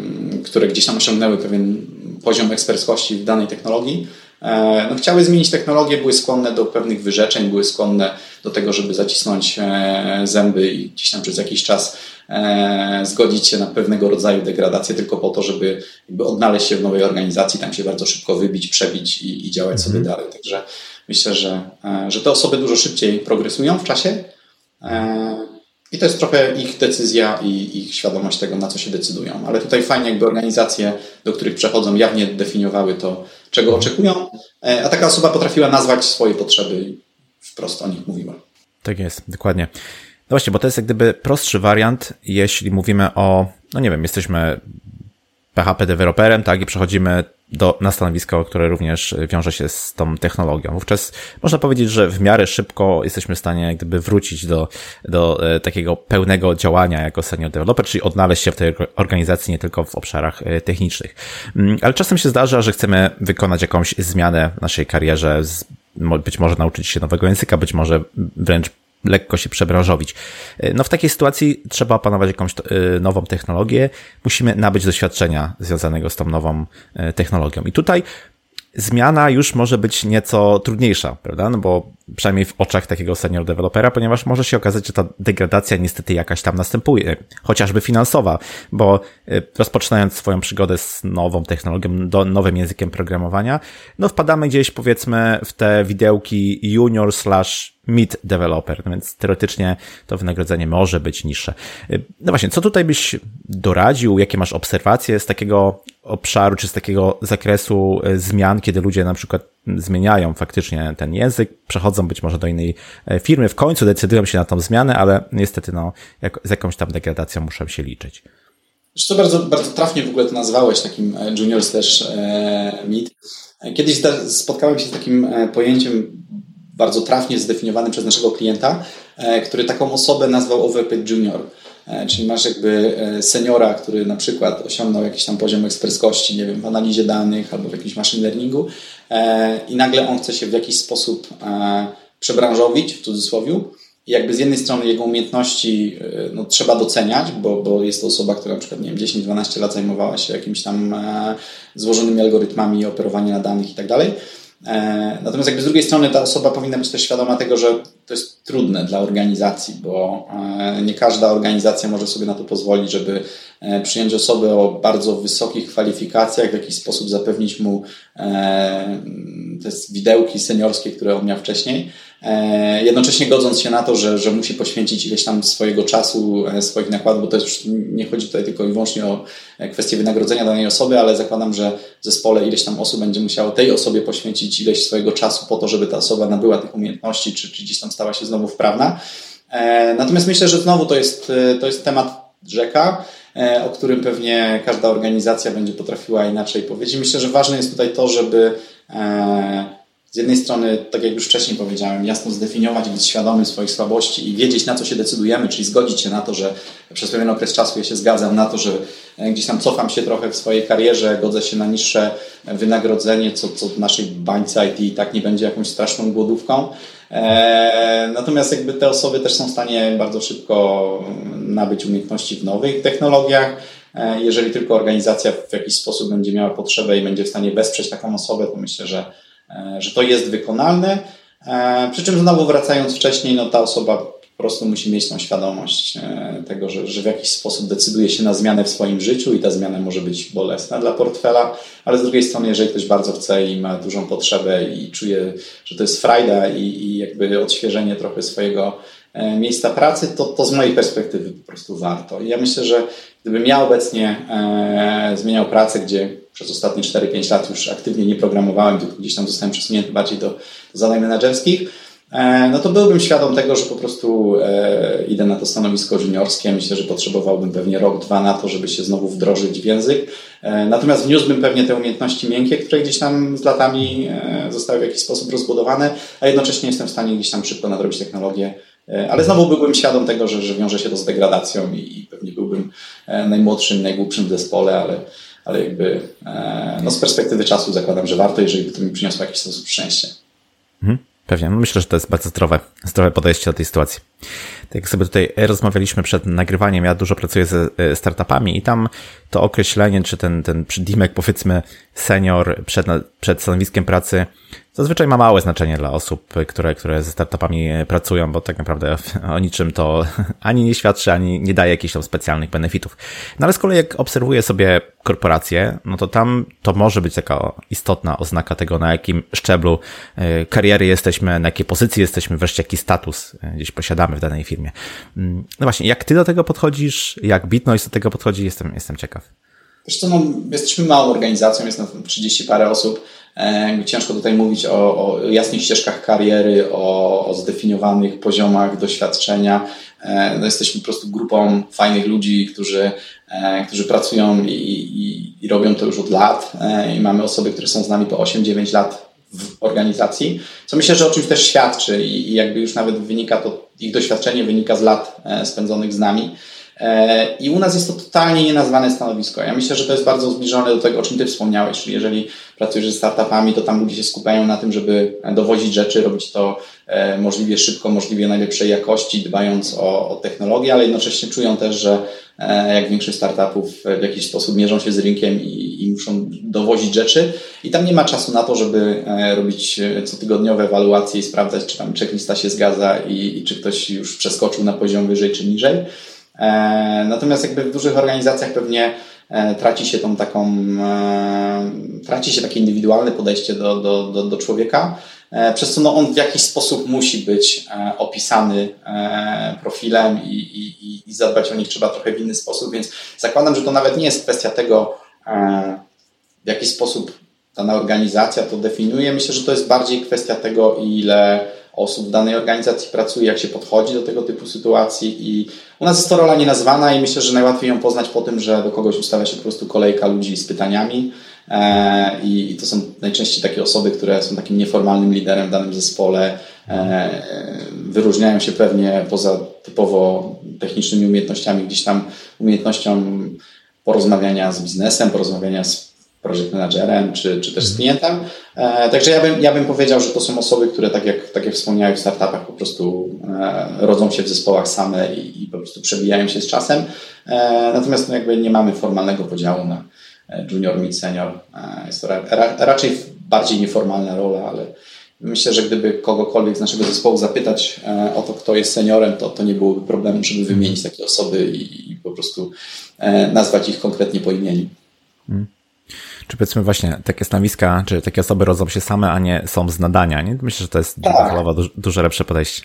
które gdzieś tam osiągnęły pewien poziom eksperckości w danej technologii, no, chciały zmienić technologię, były skłonne do pewnych wyrzeczeń, były skłonne do tego, żeby zacisnąć zęby i gdzieś tam przez jakiś czas e, zgodzić się na pewnego rodzaju degradację tylko po to, żeby jakby odnaleźć się w nowej organizacji, tam się bardzo szybko wybić, przebić i, i działać sobie mhm. dalej. Także myślę, że, że te osoby dużo szybciej progresują w czasie. I to jest trochę ich decyzja i ich świadomość tego, na co się decydują. Ale tutaj fajnie, jakby organizacje, do których przechodzą, jawnie definiowały to, czego oczekują, a taka osoba potrafiła nazwać swoje potrzeby i wprost o nich mówiła. Tak jest, dokładnie. No właśnie, bo to jest jak gdyby prostszy wariant, jeśli mówimy o, no nie wiem, jesteśmy PHP deweloperem, tak, i przechodzimy do, na stanowisko, które również wiąże się z tą technologią. Wówczas można powiedzieć, że w miarę szybko jesteśmy w stanie gdyby wrócić do, do e, takiego pełnego działania jako senior developer, czyli odnaleźć się w tej organizacji nie tylko w obszarach e, technicznych. Mm, ale czasem się zdarza, że chcemy wykonać jakąś zmianę w naszej karierze, być może nauczyć się nowego języka, być może wręcz lekko się przebranżowić. E, no w takiej sytuacji trzeba opanować jakąś e, nową technologię, musimy nabyć doświadczenia związanego z tą nową e, technologią. I tutaj zmiana już może być nieco trudniejsza, prawda? No bo przynajmniej w oczach takiego senior dewelopera, ponieważ może się okazać, że ta degradacja niestety jakaś tam następuje, chociażby finansowa, bo rozpoczynając swoją przygodę z nową technologią, do, nowym językiem programowania, no wpadamy gdzieś powiedzmy w te widełki junior slash mid developer, no więc teoretycznie to wynagrodzenie może być niższe. No właśnie, co tutaj byś doradził? Jakie masz obserwacje z takiego obszaru, czy z takiego zakresu e, zmian, kiedy ludzie na przykład zmieniają faktycznie ten język, przechodzą być może do innej e, firmy, w końcu decydują się na tą zmianę, ale niestety no, jak, z jakąś tam degradacją muszą się liczyć. Zresztą bardzo, bardzo trafnie w ogóle to nazwałeś takim e, junior slash mid. Kiedyś spotkałem się z takim pojęciem bardzo trafnie zdefiniowany przez naszego klienta, e, który taką osobę nazwał overpaid junior. E, czyli masz jakby e, seniora, który na przykład osiągnął jakiś tam poziom eksperckości, nie wiem, w analizie danych albo w jakimś machine learningu i nagle on chce się w jakiś sposób przebranżowić, w cudzysłowie, i jakby z jednej strony jego umiejętności no, trzeba doceniać, bo, bo jest to osoba, która na przykład, nie wiem, 10-12 lat zajmowała się jakimiś tam złożonymi algorytmami, operowania na danych i tak dalej. E, natomiast jakby z drugiej strony ta osoba powinna być też świadoma tego, że to jest trudne dla organizacji, bo e, nie każda organizacja może sobie na to pozwolić, żeby e, przyjąć osobę o bardzo wysokich kwalifikacjach, w jakiś sposób zapewnić mu te widełki seniorskie, które on miał wcześniej. E, jednocześnie godząc się na to, że, że musi poświęcić ileś tam swojego czasu, e, swoich nakładów, bo to już nie chodzi tutaj tylko i wyłącznie o e, kwestię wynagrodzenia danej osoby, ale zakładam, że w zespole ileś tam osób będzie musiało tej osobie poświęcić ileś swojego czasu po to, żeby ta osoba nabyła tych umiejętności, czy, czy gdzieś tam stała się znowu wprawna. Natomiast myślę, że znowu to jest, to jest temat rzeka, o którym pewnie każda organizacja będzie potrafiła inaczej powiedzieć. Myślę, że ważne jest tutaj to, żeby z jednej strony, tak jak już wcześniej powiedziałem, jasno zdefiniować, być świadomy swoich słabości i wiedzieć, na co się decydujemy, czyli zgodzić się na to, że przez pewien okres czasu ja się zgadzam na to, że e, gdzieś tam cofam się trochę w swojej karierze, godzę się na niższe wynagrodzenie, co, co w naszej bańce IT i tak nie będzie jakąś straszną głodówką. E, natomiast jakby te osoby też są w stanie bardzo szybko nabyć umiejętności w nowych technologiach. E, jeżeli tylko organizacja w jakiś sposób będzie miała potrzebę i będzie w stanie wesprzeć taką osobę, to myślę, że że to jest wykonalne. E, przy czym znowu wracając wcześniej, no ta osoba po prostu musi mieć tą świadomość e, tego, że, że w jakiś sposób decyduje się na zmianę w swoim życiu i ta zmiana może być bolesna dla portfela, ale z drugiej strony, jeżeli ktoś bardzo chce i ma dużą potrzebę i czuje, że to jest frajda i, i jakby odświeżenie trochę swojego miejsca pracy, to, to z mojej perspektywy po prostu warto. I ja myślę, że gdybym ja obecnie e, zmieniał pracę, gdzie przez ostatnie 4-5 lat już aktywnie nie programowałem, tylko gdzieś tam zostałem przesunięty bardziej do, do zadań menedżerskich, e, no to byłbym świadom tego, że po prostu e, idę na to stanowisko juniorskie. Myślę, że potrzebowałbym pewnie rok, dwa na to, żeby się znowu wdrożyć w język. E, natomiast wniósłbym pewnie te umiejętności miękkie, które gdzieś tam z latami zostały w jakiś sposób rozbudowane, a jednocześnie jestem w stanie gdzieś tam szybko nadrobić technologię. Ale znowu byłbym świadom tego, że, że wiąże się to z degradacją i, i pewnie byłbym najmłodszym, najgłupszym w zespole, ale ale jakby e, no z perspektywy czasu zakładam, że warto, jeżeli by to mi przyniosło jakiś sposób szczęście. Mhm, pewnie. No myślę, że to jest bardzo zdrowe, zdrowe podejście do tej sytuacji. Tak jak sobie tutaj rozmawialiśmy przed nagrywaniem, ja dużo pracuję ze e, startupami i tam to określenie, czy ten, ten dimek, powiedzmy, senior przed, przed stanowiskiem pracy, zazwyczaj ma małe znaczenie dla osób, które, które ze startupami pracują, bo tak naprawdę [LAUGHS] o niczym to [LAUGHS] ani nie świadczy, ani nie daje jakichś tam specjalnych benefitów. No ale z kolei jak obserwuję sobie korporacje, no to tam to może być taka istotna oznaka tego, na jakim szczeblu e, kariery jesteśmy, na jakiej pozycji jesteśmy, wreszcie jaki status e, gdzieś posiadamy w danej firmie. Mm, no właśnie, jak ty do tego podchodzisz, jak Bitnoise do tego podchodzi, jestem, jestem ciekaw. Co, no, jesteśmy małą organizacją, jest nas 30 parę osób. E, ciężko tutaj mówić o, o jasnych ścieżkach kariery, o, o zdefiniowanych poziomach doświadczenia. E, no, jesteśmy po prostu grupą fajnych ludzi, którzy, e, którzy pracują i, i, i robią to już od lat. I mamy osoby, które są z nami po 8-9 lat w organizacji, co myślę, że o czymś też świadczy i, jakby już nawet wynika to, ich doświadczenie wynika z lat spędzonych z nami. E, I u nas jest to totalnie nienazwane stanowisko. Ja myślę, że to jest bardzo zbliżone do tego, o czym Ty wspomniałeś, czyli jeżeli pracujesz ze startupami, to tam ludzie się skupiają na tym, żeby dowozić rzeczy, robić to e, możliwie szybko, możliwie najlepszej jakości, dbając o, o technologię, ale jednocześnie czują też, że e, jak większość startupów w jakiś sposób mierzą się z rynkiem i, i muszą dowozić rzeczy i tam nie ma czasu na to, żeby robić cotygodniowe ewaluacje i sprawdzać, czy tam checklista się zgadza i, i czy ktoś już przeskoczył na poziom wyżej czy niżej. E, natomiast jakby w dużych organizacjach pewnie e, traci się tą taką, e, traci się takie indywidualne podejście do, do, do, do człowieka, przez co no on w jakiś sposób musi być opisany profilem i, i, i zadbać o nich trzeba trochę w inny sposób, więc zakładam, że to nawet nie jest kwestia tego, w jaki sposób dana organizacja to definiuje. Myślę, że to jest bardziej kwestia tego, ile osób w danej organizacji pracuje, jak się podchodzi do tego typu sytuacji i u nas jest to rola nienazwana i myślę, że najłatwiej ją poznać po tym, że do kogoś ustawia się po prostu kolejka ludzi z pytaniami e, i to są najczęściej takie osoby, które są takim nieformalnym liderem w danym zespole, e, wyróżniają się pewnie poza typowo technicznymi umiejętnościami, gdzieś tam umiejętnością porozmawiania z biznesem, porozmawiania z project managerem, czy, czy też z klientem. E, także ja bym, ja bym powiedział, że to są osoby, które tak jak, tak jak wspomniałem w startupach po prostu e, rodzą się w zespołach same i, i po prostu przebijają się z czasem. E, natomiast no, jakby nie mamy formalnego podziału na junior, mid, senior. Jest to ra, ra, raczej bardziej nieformalna rola, ale myślę, że gdyby kogokolwiek z naszego zespołu zapytać o to, kto jest seniorem, to, to nie byłoby problemu, żeby wymienić takie osoby i, i po prostu nazwać ich konkretnie po imieniu. Hmm. Czy powiedzmy właśnie takie stanowiska, czy takie osoby rodzą się same, a nie są z nadania, nie? Myślę, że to jest tak. dużo, dużo lepsze podejście.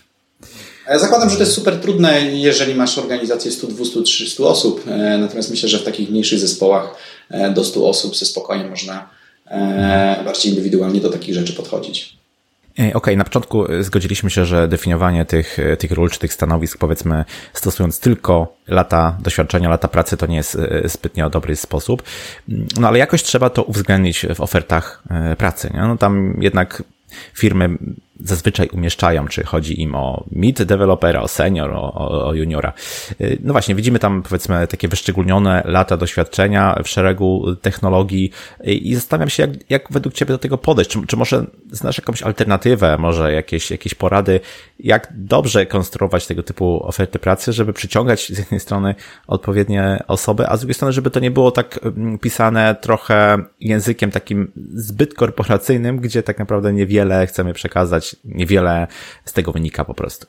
Ja zakładam, że to jest super trudne, jeżeli masz organizację 100, 200, 300 osób. E, natomiast myślę, że w takich mniejszych zespołach e, do 100 osób ze spokojnie można e, bardziej indywidualnie do takich rzeczy podchodzić. Okej, okay, na początku e, zgodziliśmy się, że definiowanie tych, e, tych ról czy tych stanowisk, powiedzmy, stosując tylko lata doświadczenia, lata pracy, to nie jest e, zbytnio dobry sposób. Mm, no ale jakoś trzeba to uwzględnić w ofertach pracy. Nie? No tam jednak firmy zazwyczaj umieszczają, czy chodzi im o mid developera, o senior, o, o, juniora. Y, no właśnie, widzimy tam powiedzmy takie wyszczególnione lata doświadczenia w szeregu technologii i zastanawiam się, jak, jak według Ciebie do tego podejść. Czy, czy może znasz jakąś alternatywę, może jakieś, jakieś porady, jak dobrze konstruować tego typu oferty pracy, żeby przyciągać z jednej strony odpowiednie osoby, a z drugiej strony, żeby to nie było tak mm, pisane trochę językiem takim zbyt korporacyjnym, gdzie tak naprawdę niewiele chcemy przekazać niewiele z tego wynika po prostu.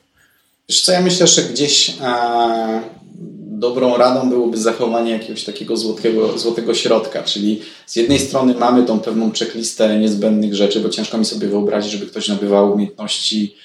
Wiesz co, ja myślę, że gdzieś e, dobrą radą byłoby zachowanie jakiegoś takiego złotego, złotego środka, czyli z jednej strony mamy tą pewną checklistę niezbędnych rzeczy, bo ciężko mi sobie wyobrazić, żeby ktoś nabywał umiejętności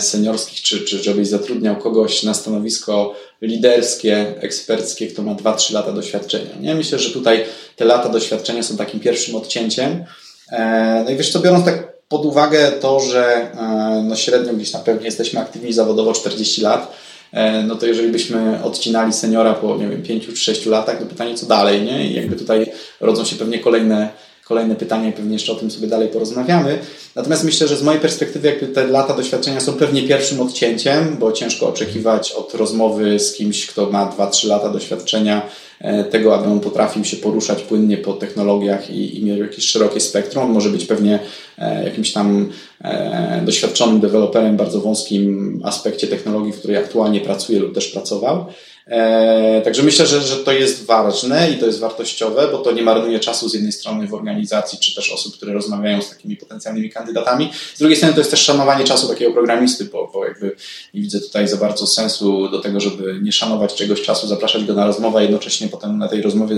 seniorskich, czy, czy żebyś zatrudniał kogoś na stanowisko liderskie, eksperckie, kto ma 2-3 lata doświadczenia. Nie? Myślę, że tutaj te lata doświadczenia są takim pierwszym odcięciem. E, no i wiesz co, biorąc tak pod uwagę to, że e, no średnio gdzieś na pewno jesteśmy aktywni zawodowo 40 lat, e, no to jeżeli byśmy odcinali seniora po, nie wiem, 5 czy 6 latach, to pytanie co dalej, nie? I jakby tutaj rodzą się pewnie kolejne kolejne pytania pewnie jeszcze o tym sobie dalej porozmawiamy. Natomiast myślę, że z mojej perspektywy jakby te lata doświadczenia są pewnie pierwszym odcięciem, bo ciężko oczekiwać od rozmowy z kimś, kto ma 2-3 lata doświadczenia e, tego, aby on potrafił się poruszać płynnie po technologiach i, i miał jakieś szerokie spektrum. On może być pewnie e, jakimś tam e, doświadczonym deweloperem w bardzo wąskim aspekcie technologii, w której aktualnie pracuje lub też pracował. E, także myślę, że, że to jest ważne i to jest wartościowe, bo to nie marnuje czasu z jednej strony w organizacji, czy też osób, które rozmawiają z takimi potencjalnymi kandydatami. Z drugiej strony to jest też szanowanie czasu takiego programisty, bo, bo jakby nie widzę tutaj za bardzo sensu do tego, żeby nie szanować czegoś czasu, zapraszać go na rozmowę, a jednocześnie potem na tej rozmowie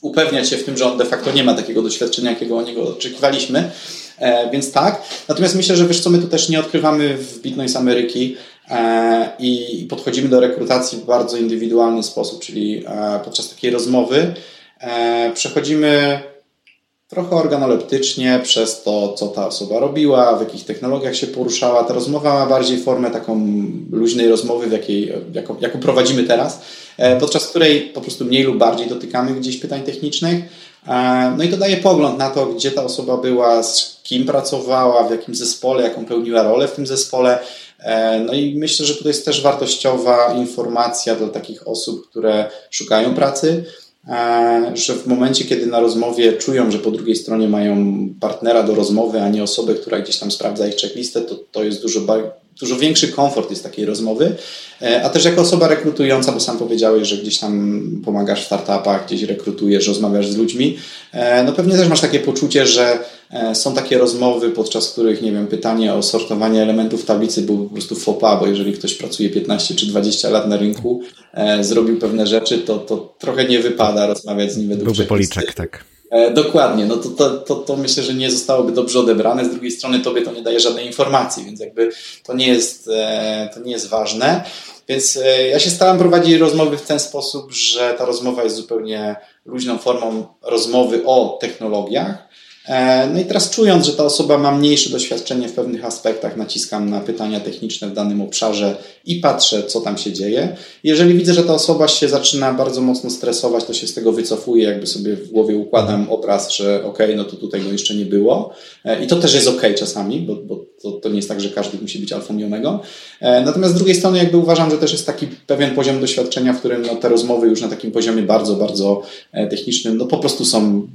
upewniać się w tym, że on de facto nie ma takiego doświadczenia, jakiego od niego oczekiwaliśmy. E, więc tak. Natomiast myślę, że wiesz co, my tu też nie odkrywamy w Bitnoise Ameryki e, i podchodzimy do rekrutacji w bardzo indywidualny sposób, czyli e, podczas takiej rozmowy przechodzimy trochę organoleptycznie przez to, co ta osoba robiła, w jakich technologiach się poruszała. Ta rozmowa ma bardziej formę taką luźnej rozmowy, w jakiej, jaką, jaką prowadzimy teraz, podczas której po prostu mniej lub bardziej dotykamy gdzieś pytań technicznych. No i to daje pogląd na to, gdzie ta osoba była, z kim pracowała, w jakim zespole, jaką pełniła rolę w tym zespole. E, no i myślę, że tutaj jest też wartościowa informacja dla takich osób, które szukają pracy, e, że w momencie, kiedy na rozmowie czują, że po drugiej stronie mają partnera do rozmowy, a nie osobę, która gdzieś tam sprawdza ich checklistę, to to jest dużo, dużo większy komfort jest takiej rozmowy. E, a też jako osoba rekrutująca, bo sam powiedziałeś, że gdzieś tam pomagasz w startupach, gdzieś rekrutujesz, rozmawiasz z ludźmi, no pewnie też masz takie poczucie, że E, są takie rozmowy, podczas których, nie wiem, pytanie o sortowanie elementów tablicy było po prostu fopa, bo jeżeli ktoś pracuje 15 czy 20 lat na rynku, e, zrobił pewne rzeczy, to, to trochę nie wypada rozmawiać z nim według Byłby policzek, tak. E, dokładnie, no to, to, to, to myślę, że nie zostałoby dobrze odebrane. Z drugiej strony tobie to nie daje żadnej informacji, więc jakby to nie jest, to nie jest ważne. Więc ja się starałem prowadzić rozmowy w ten sposób, że ta rozmowa jest zupełnie luźną formą rozmowy o technologiach, E, no i teraz czując, że ta osoba ma mniejsze doświadczenie w pewnych aspektach, naciskam na pytania techniczne w danym obszarze i patrzę, co tam się dzieje. Jeżeli widzę, że ta osoba się zaczyna bardzo mocno stresować, to się z tego wycofuję, jakby sobie w głowie układam obraz, że ok, no to tutaj go jeszcze nie było. E, I to też jest ok czasami, bo, bo to, to, nie jest tak, że każdy musi być alfą i omegą. E, natomiast z drugiej strony jakby uważam, że też jest taki pewien poziom doświadczenia, w którym no, te rozmowy już na takim poziomie bardzo, bardzo technicznym, no po prostu są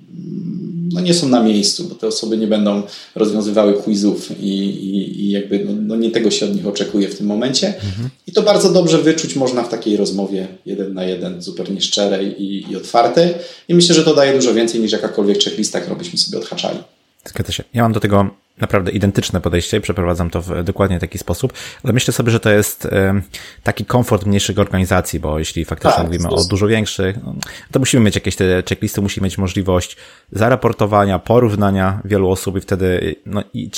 no nie są na miejscu, bo te osoby nie będą rozwiązywały quizów i, i, i jakby no, no, nie tego się od nich oczekuje w tym momencie. Mhm. I to bardzo dobrze wyczuć można w takiej rozmowie jeden na jeden, zupełnie szczerej i, i otwartej. I myślę, że to daje dużo więcej niż jakakolwiek checklista, którą byśmy sobie odhaczali. Zgadza się. Ja mam do tego naprawdę identyczne podejście i przeprowadzam to w dokładnie taki sposób, ale myślę sobie, że to jest taki komfort mniejszych organizacji, bo jeśli faktycznie tak, mówimy o dużo większych, no, to musimy mieć jakieś te checklisty, musimy mieć możliwość zaraportowania, porównania wielu osób i wtedy, no i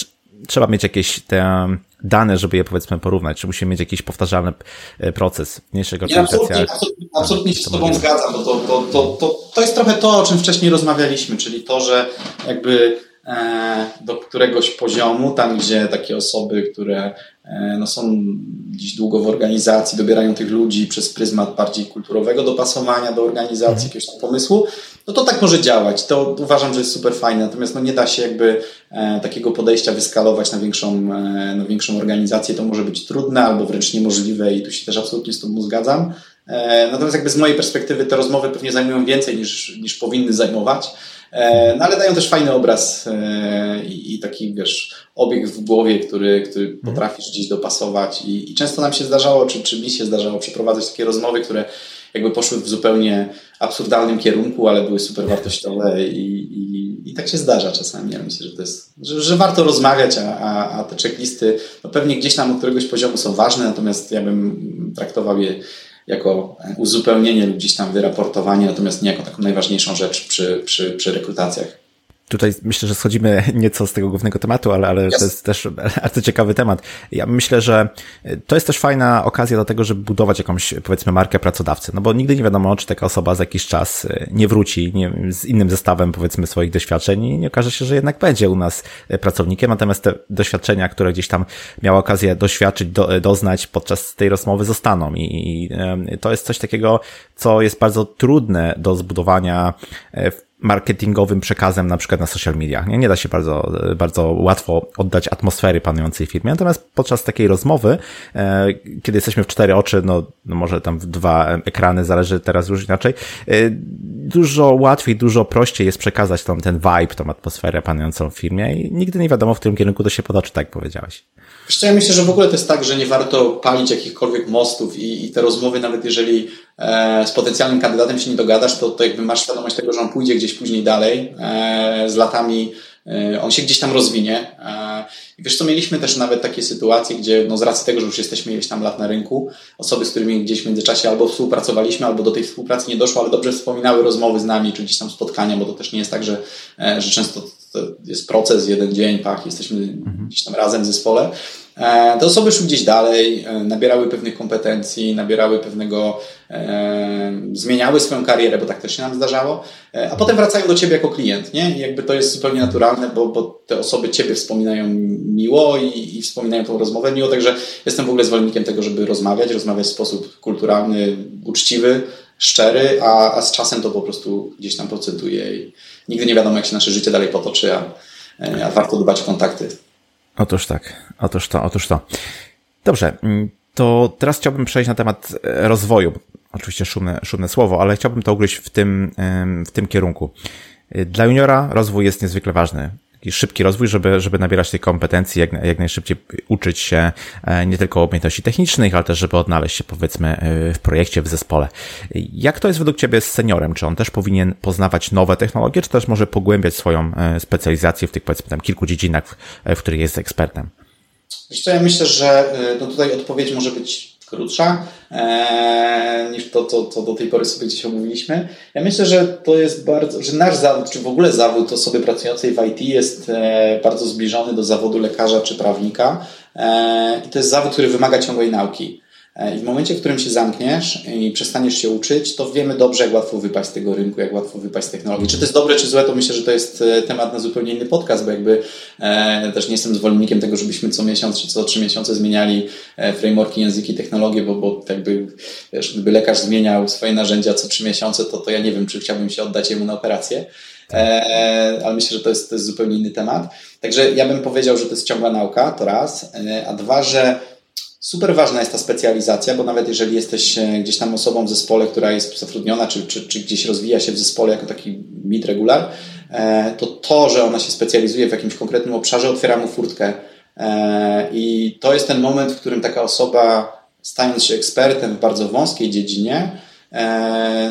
trzeba mieć jakieś te dane, żeby je powiedzmy porównać, czy musimy mieć jakiś powtarzalny e, proces w mniejszych organizacjach. Ja absolutnie, absolutnie się z Tobą zgadzam, bo to, to, to, to, to jest trochę to, o czym wcześniej rozmawialiśmy, czyli to, że jakby do któregoś poziomu, tam gdzie takie osoby, które e, no, są dziś długo w organizacji, dobierają tych ludzi przez pryzmat bardziej kulturowego dopasowania do organizacji, jakiegoś tam pomysłu, no to tak może działać. To uważam, że jest super fajne. Natomiast no, nie da się jakby e, takiego podejścia wyskalować na większą, e, na większą organizację. To może być trudne albo wręcz niemożliwe i tu się też absolutnie z Tobą zgadzam. E, natomiast jakby z mojej perspektywy te rozmowy pewnie zajmują więcej niż, niż powinny zajmować. E, no ale dają też fajny obraz e, i, i taki, wiesz, obieg w głowie, który, który mhm. potrafisz gdzieś dopasować I, i często nam się zdarzało, czy, czy mi się zdarzało przeprowadzać takie rozmowy, które jakby poszły w zupełnie absurdalnym kierunku, ale były super wartościowe i, i, i tak się zdarza czasami. Ja myślę, że to jest, że, że warto rozmawiać, a, a, a te checklisty no pewnie gdzieś tam od któregoś poziomu są ważne, natomiast ja bym traktował je jako uzupełnienie lub gdzieś tam wyraportowanie, natomiast nie jako taką najważniejszą rzecz przy, przy, przy rekrutacjach. Tutaj myślę, że schodzimy nieco z tego głównego tematu, ale, ale yes. to jest też bardzo ciekawy temat. Ja myślę, że to jest też fajna okazja do tego, żeby budować jakąś, powiedzmy, markę pracodawcy. No bo nigdy nie wiadomo, czy taka osoba za jakiś czas e, nie wróci nie, z innym zestawem, powiedzmy, swoich doświadczeń i nie okaże się, że jednak będzie u nas e, pracownikiem. Natomiast te doświadczenia, które gdzieś tam miała okazję doświadczyć, do, e, doznać podczas tej rozmowy zostaną. I, I to jest coś takiego, co jest bardzo trudne do zbudowania w marketingowym przekazem na przykład na social mediach. Nie, nie da się bardzo, bardzo łatwo oddać atmosfery panującej firmie. Natomiast podczas takiej rozmowy, e, kiedy jesteśmy w cztery oczy, no, no może tam w dwa ekrany, zależy teraz już inaczej, e, dużo łatwiej, dużo prościej jest przekazać tam ten vibe, tą atmosferę panującą w firmie i nigdy nie wiadomo, w którym kierunku to się potoczy, tak powiedziałeś. Wiesz ja myślę, że w ogóle to jest tak, że nie warto palić jakichkolwiek mostów i, i te rozmowy, nawet jeżeli z potencjalnym kandydatem się nie dogadasz, to, to jakby masz świadomość tego, że on pójdzie gdzieś później dalej, e, z latami e, on się gdzieś tam rozwinie. Wiesz co, mieliśmy też nawet takie sytuacje, gdzie no z racji tego, że już jesteśmy ileś tam lat na rynku, osoby, z którymi gdzieś w międzyczasie albo współpracowaliśmy, albo do tej współpracy nie doszło, ale dobrze wspominały rozmowy z nami, czy gdzieś tam spotkania, bo to też nie jest tak, że, e, że często to jest proces, jeden dzień, pach, jesteśmy mhm. gdzieś tam razem w zespole. E, te osoby szły gdzieś dalej, e, nabierały pewnych kompetencji, nabierały pewnego, e, zmieniały swoją karierę, bo tak też się nam zdarzało, a potem wracają do Ciebie jako klient, nie? I jakby to jest zupełnie naturalne, bo, bo te osoby Ciebie wspominają miło i, i wspominają tą rozmowę miło, także jestem w ogóle zwolennikiem tego, żeby rozmawiać, rozmawiać w sposób kulturalny, uczciwy, szczery, a, a z czasem to po prostu gdzieś tam procentuje i nigdy nie wiadomo, jak się nasze życie dalej potoczy, a, a warto dbać o kontakty. Otóż tak, otóż to, otóż to. Dobrze, mm, to teraz chciałbym przejść na temat e, rozwoju. Oczywiście szumne, szumne słowo, ale chciałbym to ugryźć w tym, w tym kierunku. E, dla juniora rozwój jest niezwykle ważny taki szybki rozwój, żeby, żeby nabierać tej kompetencji, jak, jak najszybciej uczyć się e, nie tylko umiejętności technicznych, ale też, żeby odnaleźć się powiedzmy w projekcie, w zespole. Jak to jest według Ciebie z seniorem? Czy on też powinien poznawać nowe technologie, czy też może pogłębiać swoją e, specjalizację w tych powiedzmy tam kilku dziedzinach, w których jest ekspertem? Wiesz co, ja myślę, że e, no tutaj odpowiedź może być krótsza e, niż to, co, co do tej pory sobie gdzieś omówiliśmy. Ja myślę, że to jest bardzo, że nasz zawód, czy w ogóle zawód osoby pracującej w IT jest e, bardzo zbliżony do zawodu lekarza czy prawnika. E, I to jest zawód, który wymaga ciągłej nauki. E, I w momencie, w którym się zamkniesz i przestaniesz się uczyć, to wiemy dobrze, jak łatwo wypaść z tego rynku, jak łatwo wypaść z technologii. Czy to jest dobre, czy złe, to myślę, że to jest e, temat na zupełnie inny podcast, bo jakby e, też nie jestem zwolennikiem tego, żebyśmy co miesiąc czy co trzy miesiące zmieniali e, frameworki, języki, technologie, bo, bo jakby, wiesz, gdyby lekarz zmieniał swoje narzędzia co trzy miesiące, to, to ja nie wiem, czy chciałbym się oddać jemu na operację. E, ale myślę, że to jest, to jest zupełnie inny temat. Także ja bym powiedział, że to jest ciągła nauka, to raz, e, a dwa, że Super ważna jest ta specjalizacja, bo nawet jeżeli jesteś e, gdzieś tam osobą w zespole, która jest zatrudniona, czy, czy, czy gdzieś rozwija się w zespole jako taki mid regular, e, to to, że ona się specjalizuje w jakimś konkretnym obszarze, otwiera mu furtkę. E, I to jest ten moment, w którym taka osoba, stając się ekspertem w bardzo wąskiej dziedzinie,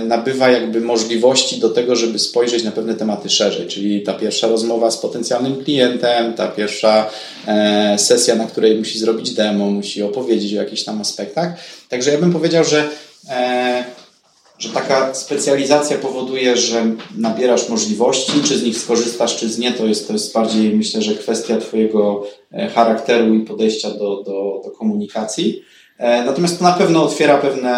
nabywa jakby możliwości do tego, żeby spojrzeć na pewne tematy szerzej, czyli ta pierwsza rozmowa z potencjalnym klientem, ta pierwsza e, sesja, na której musi zrobić demo, musi opowiedzieć o jakichś tam aspektach. Także ja bym powiedział, że e, że taka specjalizacja powoduje, że nabierasz możliwości, czy z nich skorzystasz, czy z nie, to jest, to jest bardziej myślę, że kwestia Twojego charakteru i podejścia do, do, do komunikacji. E, natomiast to na pewno otwiera pewne,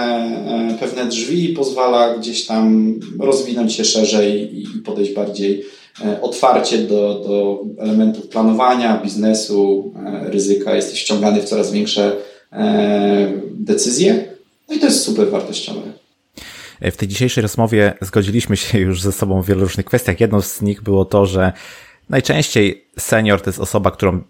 e, pewne drzwi i pozwala gdzieś tam rozwinąć się szerzej i podejść bardziej e, otwarcie do, do elementów planowania, biznesu, ryzyka. Jesteś wciągany w coraz większe decyzje. No i to jest super wartościowe. W tej dzisiejszej rozmowie zgodziliśmy się już ze sobą w wielu różnych kwestiach. Jedną z nich było to, że najczęściej senior to jest osoba, którą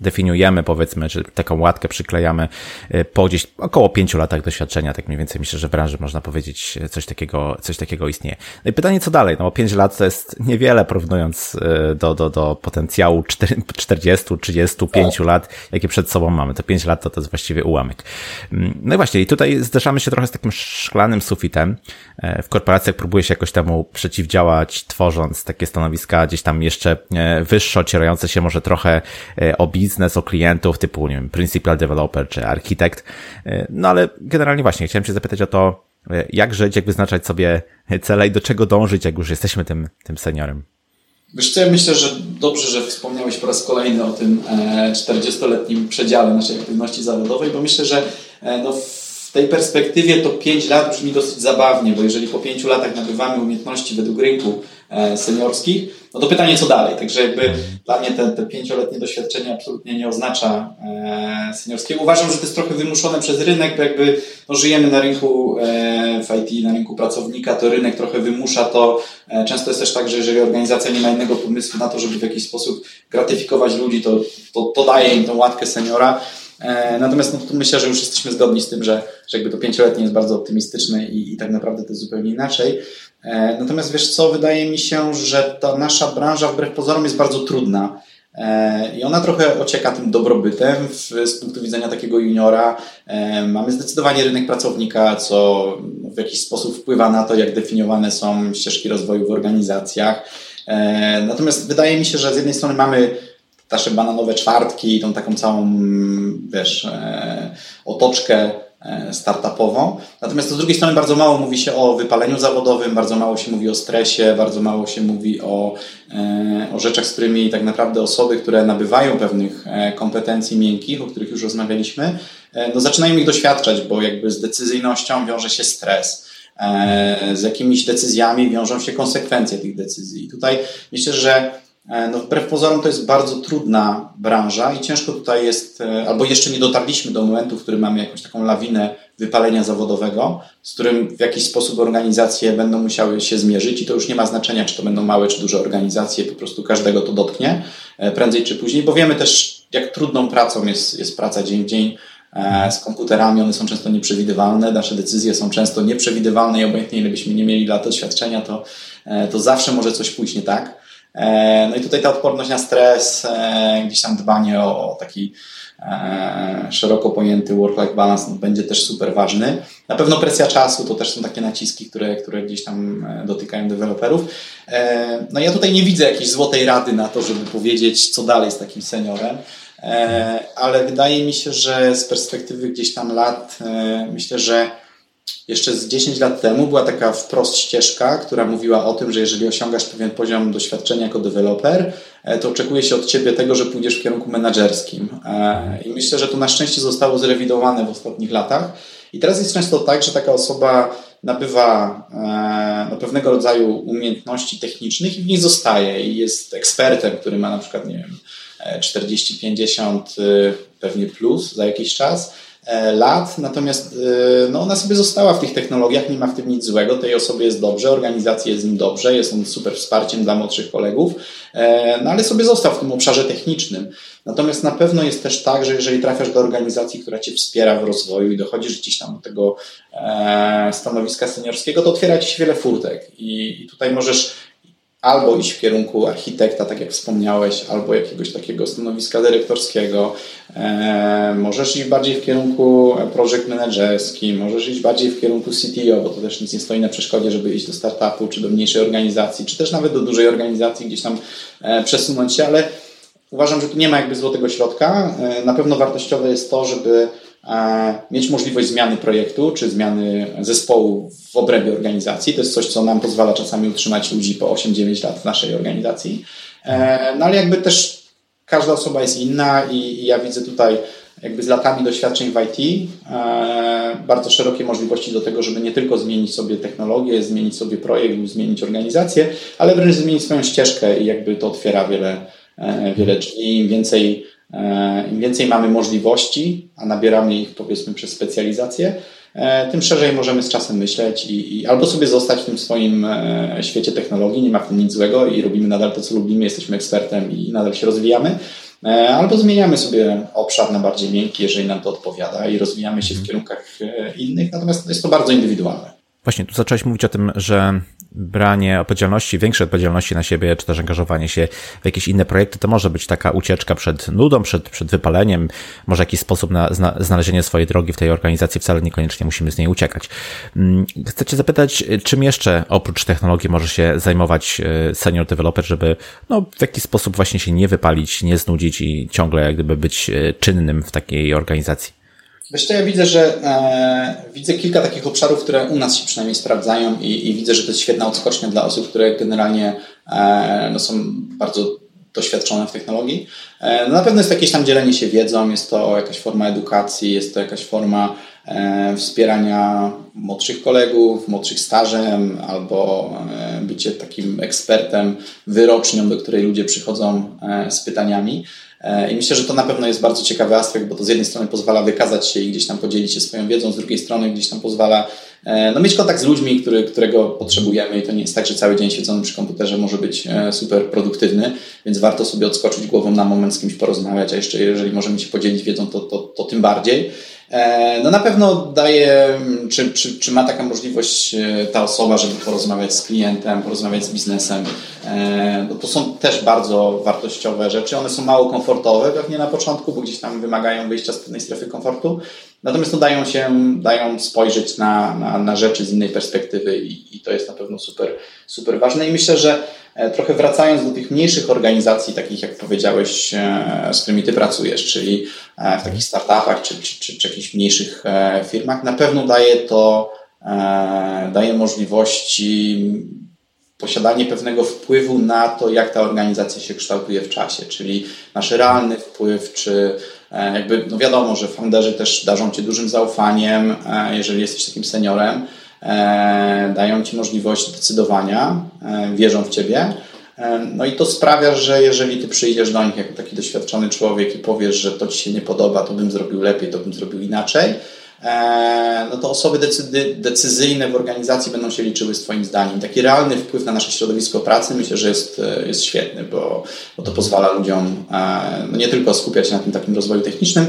definiujemy, powiedzmy, czy taką łatkę przyklejamy y, po gdzieś około pięciu latach doświadczenia, tak mniej więcej myślę, że w branży można powiedzieć coś takiego, coś takiego istnieje. No i pytanie, co dalej? No bo pięć lat to jest niewiele porównując y, do, do, do potencjału 40, 35 lat, jakie przed sobą mamy. To pięć lat to, to jest właściwie ułamek. Mm, no i właśnie, i tutaj zderzamy się trochę z takim szklanym sufitem. E, w korporacjach próbuje się jakoś temu przeciwdziałać, tworząc takie stanowiska gdzieś tam jeszcze e, wyższe, ocierające się może trochę e, o biznes, o klientów typu, nie wiem, principal developer czy architekt. No ale generalnie właśnie chciałem Cię zapytać o to, jak żyć, jak wyznaczać sobie cele i do czego dążyć, jak już jesteśmy tym, tym seniorem. Wiesz co, ja myślę, że dobrze, że wspomniałeś po raz kolejny o tym 40-letnim przedziale naszej aktywności zawodowej, bo myślę, że no, w tej perspektywie to 5 lat brzmi dosyć zabawnie, bo jeżeli po 5 latach nabywamy umiejętności według rynku e, seniorskich, no to pytanie co dalej. Także jakby dla mnie te, te pięcioletnie doświadczenie absolutnie nie oznacza e, seniorskiego. Uważam, że to jest trochę wymuszone przez rynek, bo jakby no, żyjemy na rynku e, w IT na rynku pracownika, to rynek trochę wymusza to. Często jest też tak, że jeżeli organizacja nie ma innego pomysłu na to, żeby w jakiś sposób gratyfikować ludzi, to, to, to daje im tą łatkę seniora. Natomiast no, tu myślę, że już jesteśmy zgodni z tym, że, że jakby to pięcioletnie jest bardzo optymistyczne i, i tak naprawdę to jest zupełnie inaczej. Natomiast wiesz co, wydaje mi się, że ta nasza branża wbrew pozorom jest bardzo trudna. E, I ona trochę ocieka tym dobrobytem z punktu widzenia takiego juniora. E, mamy zdecydowanie rynek pracownika, co w jakiś sposób wpływa na to, jak definiowane są ścieżki rozwoju w organizacjach. E, natomiast wydaje mi się, że z jednej strony mamy nasze bananowe czwartki, tą taką całą, wiesz, otoczkę E, startupową. Natomiast z drugiej strony bardzo mało mówi się o wypaleniu zawodowym, bardzo mało się mówi o stresie, bardzo mało się mówi o, e, o rzeczach, z którymi tak naprawdę osoby, które nabywają pewnych e, kompetencji miękkich, o których już rozmawialiśmy, no zaczynają ich doświadczać, bo jakby z decyzyjnością wiąże się stres. Z jakimiś decyzjami wiążą się konsekwencje tych decyzji. I tutaj myślę, że E, no wbrew pozorom to jest bardzo trudna branża i ciężko tutaj jest, e, albo jeszcze nie dotarliśmy do momentu, w którym mamy jakąś taką lawinę wypalenia zawodowego, z którym w jakiś sposób organizacje będą musiały się zmierzyć i to już nie ma znaczenia, czy to będą małe, czy duże organizacje, po prostu każdego to dotknie e, prędzej czy później, bo wiemy też, jak trudną pracą jest, jest praca dzień w dzień z komputerami, one są często nieprzewidywalne, nasze decyzje są często nieprzewidywalne i obojętnie ile byśmy nie mieli lat doświadczenia, to, to zawsze może coś pójść nie tak. E, no i tutaj ta odporność na stres, e, gdzieś tam dbanie o taki e, szeroko pojęty work-life balance no, będzie też super ważny. Na pewno presja czasu to też są takie naciski, które, które gdzieś tam dotykają deweloperów. No ja tutaj nie widzę jakiejś złotej rady na to, żeby powiedzieć, co dalej z takim seniorem. Ale wydaje mi się, że z perspektywy gdzieś tam lat, myślę, że jeszcze z 10 lat temu była taka wprost ścieżka, która mówiła o tym, że jeżeli osiągasz pewien poziom doświadczenia jako deweloper, e, to oczekuje się od ciebie tego, że pójdziesz w kierunku menedżerskim. E, I myślę, że to na szczęście zostało zrewidowane w ostatnich latach. I teraz jest często tak, że taka osoba nabywa e, no, pewnego rodzaju umiejętności technicznych i w nich zostaje i jest ekspertem, który ma na przykład, nie wiem, 40-50 pewnie plus za jakiś czas lat, natomiast e, no, ona sobie została w tych technologiach, nie ma w tym nic złego, tej osobie jest dobrze, organizacji jest z nim dobrze, jest on super wsparciem dla młodszych kolegów, e, no ale sobie został w tym obszarze technicznym. Natomiast na pewno jest też tak, że jeżeli trafiasz do organizacji, która cię wspiera w rozwoju i dochodzisz gdzieś tam do tego stanowiska seniorskiego, to otwiera ci się wiele furtek i tutaj możesz albo iść w kierunku architekta, tak jak wspomniałeś, albo jakiegoś takiego stanowiska dyrektorskiego. E, możesz iść bardziej w kierunku project managerski, możesz iść bardziej w kierunku CTO, bo to też nic nie stoi na przeszkodzie, żeby iść do startupu, czy do mniejszej organizacji, czy też nawet do dużej organizacji, gdzieś tam e, przesunąć się, ale uważam, że tu nie ma jakby złotego środka. E, na pewno wartościowe jest to, żeby mieć możliwość zmiany projektu czy zmiany zespołu w obrębie organizacji. To jest coś, co nam pozwala czasami utrzymać ludzi po 8-9 lat w naszej organizacji. E, no ale jakby też każda osoba jest inna i, ja widzę tutaj jakby z latami doświadczeń w IT e, bardzo szerokie możliwości do tego, żeby nie tylko zmienić sobie technologię, zmienić sobie projekt zmienić organizację, ale wręcz zmienić swoją ścieżkę i jakby to otwiera wiele, e, wiele drzwi. Im więcej E, Im więcej mamy możliwości, a nabieramy ich powiedzmy przez specjalizację, e, tym szerzej możemy z czasem myśleć i, i, albo sobie zostać w tym swoim e, świecie technologii, nie ma w tym nic złego i robimy nadal to, co lubimy, jesteśmy ekspertem i nadal się rozwijamy, albo zmieniamy sobie obszar na bardziej miękki, jeżeli nam to odpowiada i rozwijamy się w kierunkach innych, natomiast jest to bardzo indywidualne. Właśnie, tu zacząłeś mówić o tym, że branie odpowiedzialności, większej odpowiedzialności na siebie, czy też angażowanie się w jakieś inne projekty, to może być taka ucieczka przed nudą, przed, przed wypaleniem, może jakiś sposób na zna, znalezienie swojej drogi w tej organizacji, wcale niekoniecznie musimy z niej uciekać. Mm, chcę Cię zapytać, czym jeszcze oprócz technologii może się zajmować e, senior developer, żeby no, w jakiś sposób właśnie się nie wypalić, nie znudzić i ciągle jak gdyby być e, czynnym w takiej organizacji? Wiesz co, ja widzę, że e, widzę kilka takich obszarów, które u nas się przynajmniej sprawdzają i, i widzę, że to jest świetna odskocznia dla osób, które generalnie e, no, są bardzo doświadczone w technologii. E, no, na pewno jest jakieś tam dzielenie się wiedzą, jest to jakaś forma edukacji, jest to jakaś forma e, wspierania młodszych kolegów, młodszych stażem albo e, bycie takim ekspertem, wyrocznią, do której ludzie przychodzą e, z pytaniami. I myślę, że to na pewno jest bardzo ciekawy aspekt, bo to z jednej strony pozwala wykazać się i gdzieś tam podzielić się swoją wiedzą, z drugiej strony gdzieś tam pozwala no, mieć kontakt z ludźmi, który, którego potrzebujemy i to nie jest tak, że cały dzień siedzony przy komputerze może być super produktywny, więc warto sobie odskoczyć głową na moment z kimś porozmawiać, a jeszcze jeżeli możemy się podzielić wiedzą, to, to, to tym bardziej. E, no na pewno daje, czy, czy, czy ma taka możliwość e, ta osoba, żeby porozmawiać z klientem, porozmawiać z biznesem. E, no to są też bardzo wartościowe rzeczy. One są mało komfortowe pewnie na początku, bo gdzieś tam wymagają wyjścia z pewnej strefy komfortu. Natomiast no dają się, dają spojrzeć na, na, na rzeczy z innej perspektywy i, i to jest na pewno super, super ważne. I myślę, że E, trochę wracając do tych mniejszych organizacji, takich jak powiedziałeś, e, z którymi ty pracujesz, czyli e, w takich startupach czy, czy, czy, czy jakichś mniejszych firmach, na pewno daje to daje możliwości posiadanie pewnego wpływu na to, jak ta organizacja się kształtuje w czasie, czyli nasz realny wpływ, czy jakby, no wiadomo, że founderzy też darzą Cię dużym zaufaniem, jeżeli jesteś takim seniorem, E, dają ci możliwość decydowania, e, wierzą w ciebie. E, no i to sprawia, że jeżeli ty przyjdziesz do nich jako taki doświadczony człowiek i powiesz, że to ci się nie podoba, to bym zrobił lepiej, to bym zrobił inaczej, no to osoby decyzyjne w organizacji będą się liczyły z Twoim zdaniem. Taki realny wpływ na nasze środowisko pracy myślę, że jest, jest świetny, bo, bo to pozwala ludziom no nie tylko skupiać się na tym takim rozwoju technicznym,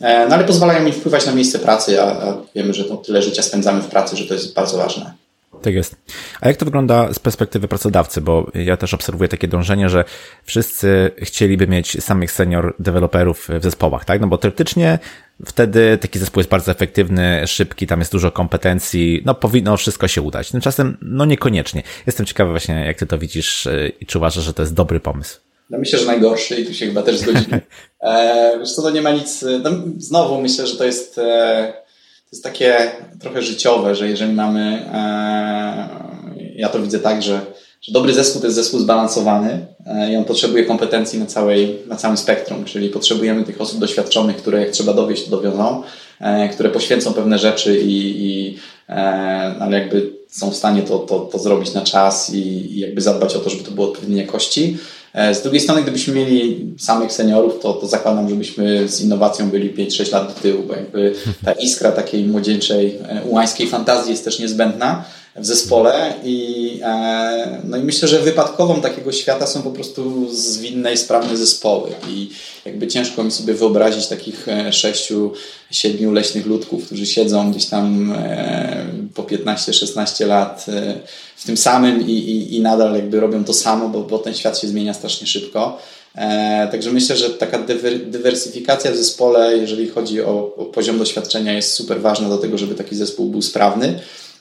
E, no ale pozwalają mi wpływać na miejsce pracy, a, a wiemy, że to tyle życia spędzamy w pracy, że to jest bardzo ważne. Tak jest. A jak to wygląda z perspektywy pracodawcy? Bo ja też obserwuję takie dążenie, że wszyscy chcieliby mieć samych senior deweloperów w zespołach, tak? No bo teoretycznie wtedy taki zespół jest bardzo efektywny, szybki, tam jest dużo kompetencji, no powinno wszystko się udać. Tymczasem, no niekoniecznie. Jestem ciekawy właśnie, jak ty to widzisz e, i czy uważasz, że to jest dobry pomysł? No myślę, że najgorszy i tu się chyba też zgodzimy. [LAUGHS] E, wiesz co, to nie ma nic, no, znowu myślę, że to jest, e, to jest takie trochę życiowe, że jeżeli mamy, e, ja to widzę tak, że, że dobry zespół to jest zespół zbalansowany e, i on potrzebuje kompetencji na, całej, na całym spektrum, czyli potrzebujemy tych osób doświadczonych, które jak trzeba dowieść, to dowiozą, e, które poświęcą pewne rzeczy i, i e, ale jakby są w stanie to, to, to zrobić na czas i, i jakby zadbać o to, żeby to było odpowiedniej jakości. E, z drugiej strony, gdybyśmy mieli samych seniorów, to, to zakładam, żebyśmy z innowacją byli 5-6 lat do tyłu, bo jakby ta iskra takiej młodzieńczej, e, ułańskiej fantazji jest też niezbędna w zespole i, e, no i myślę, że wypadkową takiego świata są po prostu zwinne i sprawne zespoły i jakby ciężko mi sobie wyobrazić takich sześciu, siedmiu leśnych ludków, którzy siedzą gdzieś tam po 15-16 lat w tym samym i, i, i nadal jakby robią to samo, bo, bo ten świat się zmienia strasznie szybko. E, także myślę, że taka dywersyfikacja w zespole, jeżeli chodzi o, o, poziom doświadczenia, jest super ważna do tego, żeby taki zespół był sprawny.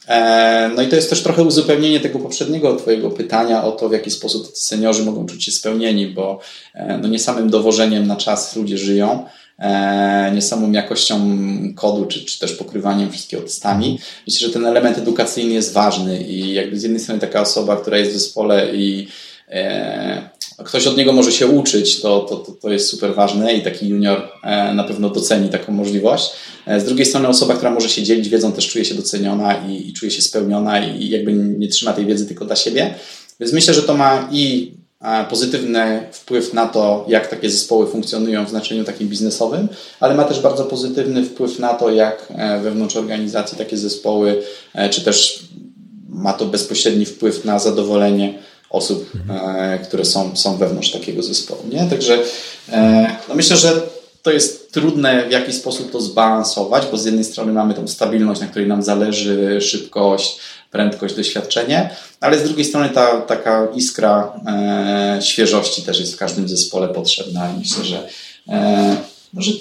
E, no i to jest też trochę uzupełnienie tego poprzedniego Twojego pytania o to, w jaki sposób seniorzy mogą czuć się spełnieni, bo e, no nie samym dowożeniem na czas ludzie żyją, E, nie samą jakością kodu, czy, czy też pokrywaniem wszystkiego testami. Myślę, że ten element edukacyjny jest ważny i jakby z jednej strony taka osoba, która jest w zespole i ktoś od niego może się uczyć, to, to, to, jest super ważne i taki junior e, na pewno doceni taką możliwość. E, z drugiej strony osoba, która może się dzielić wiedzą, też czuje się doceniona i, i czuje się spełniona i jakby nie trzyma tej wiedzy tylko dla siebie. Więc myślę, że to ma i pozytywny wpływ na to, jak takie zespoły funkcjonują w znaczeniu takim biznesowym, ale ma też bardzo pozytywny wpływ na to, jak e, wewnątrz organizacji takie zespoły, e, czy też ma to bezpośredni wpływ na zadowolenie osób, e, które są, są wewnątrz takiego zespołu. Nie? Także no myślę, że to jest trudne w jakiś sposób to zbalansować, bo z jednej strony mamy tą stabilność, na której nam zależy, szybkość, prędkość, doświadczenie, ale z drugiej strony ta taka iskra e, świeżości też jest w każdym zespole potrzebna i myślę, że, e, że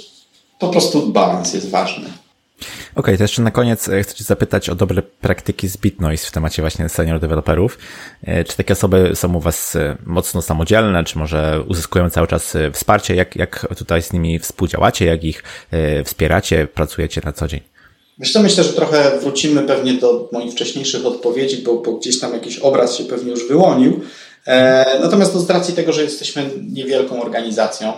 po prostu balans jest ważny. Okay, to jeszcze na koniec e, chcę Cię zapytać o dobre praktyki z BitNoise w temacie właśnie senior deweloperów. E, czy takie osoby są u Was e, mocno samodzielne, czy może uzyskują cały czas wsparcie? Jak, jak tutaj z nimi współdziałacie, jak ich wspieracie, pracujecie na co dzień? Co, myślę, że trochę wrócimy pewnie do moich wcześniejszych odpowiedzi, bo, bo gdzieś tam jakiś obraz się pewnie już wyłonił. E, natomiast to z racji tego, że jesteśmy niewielką organizacją,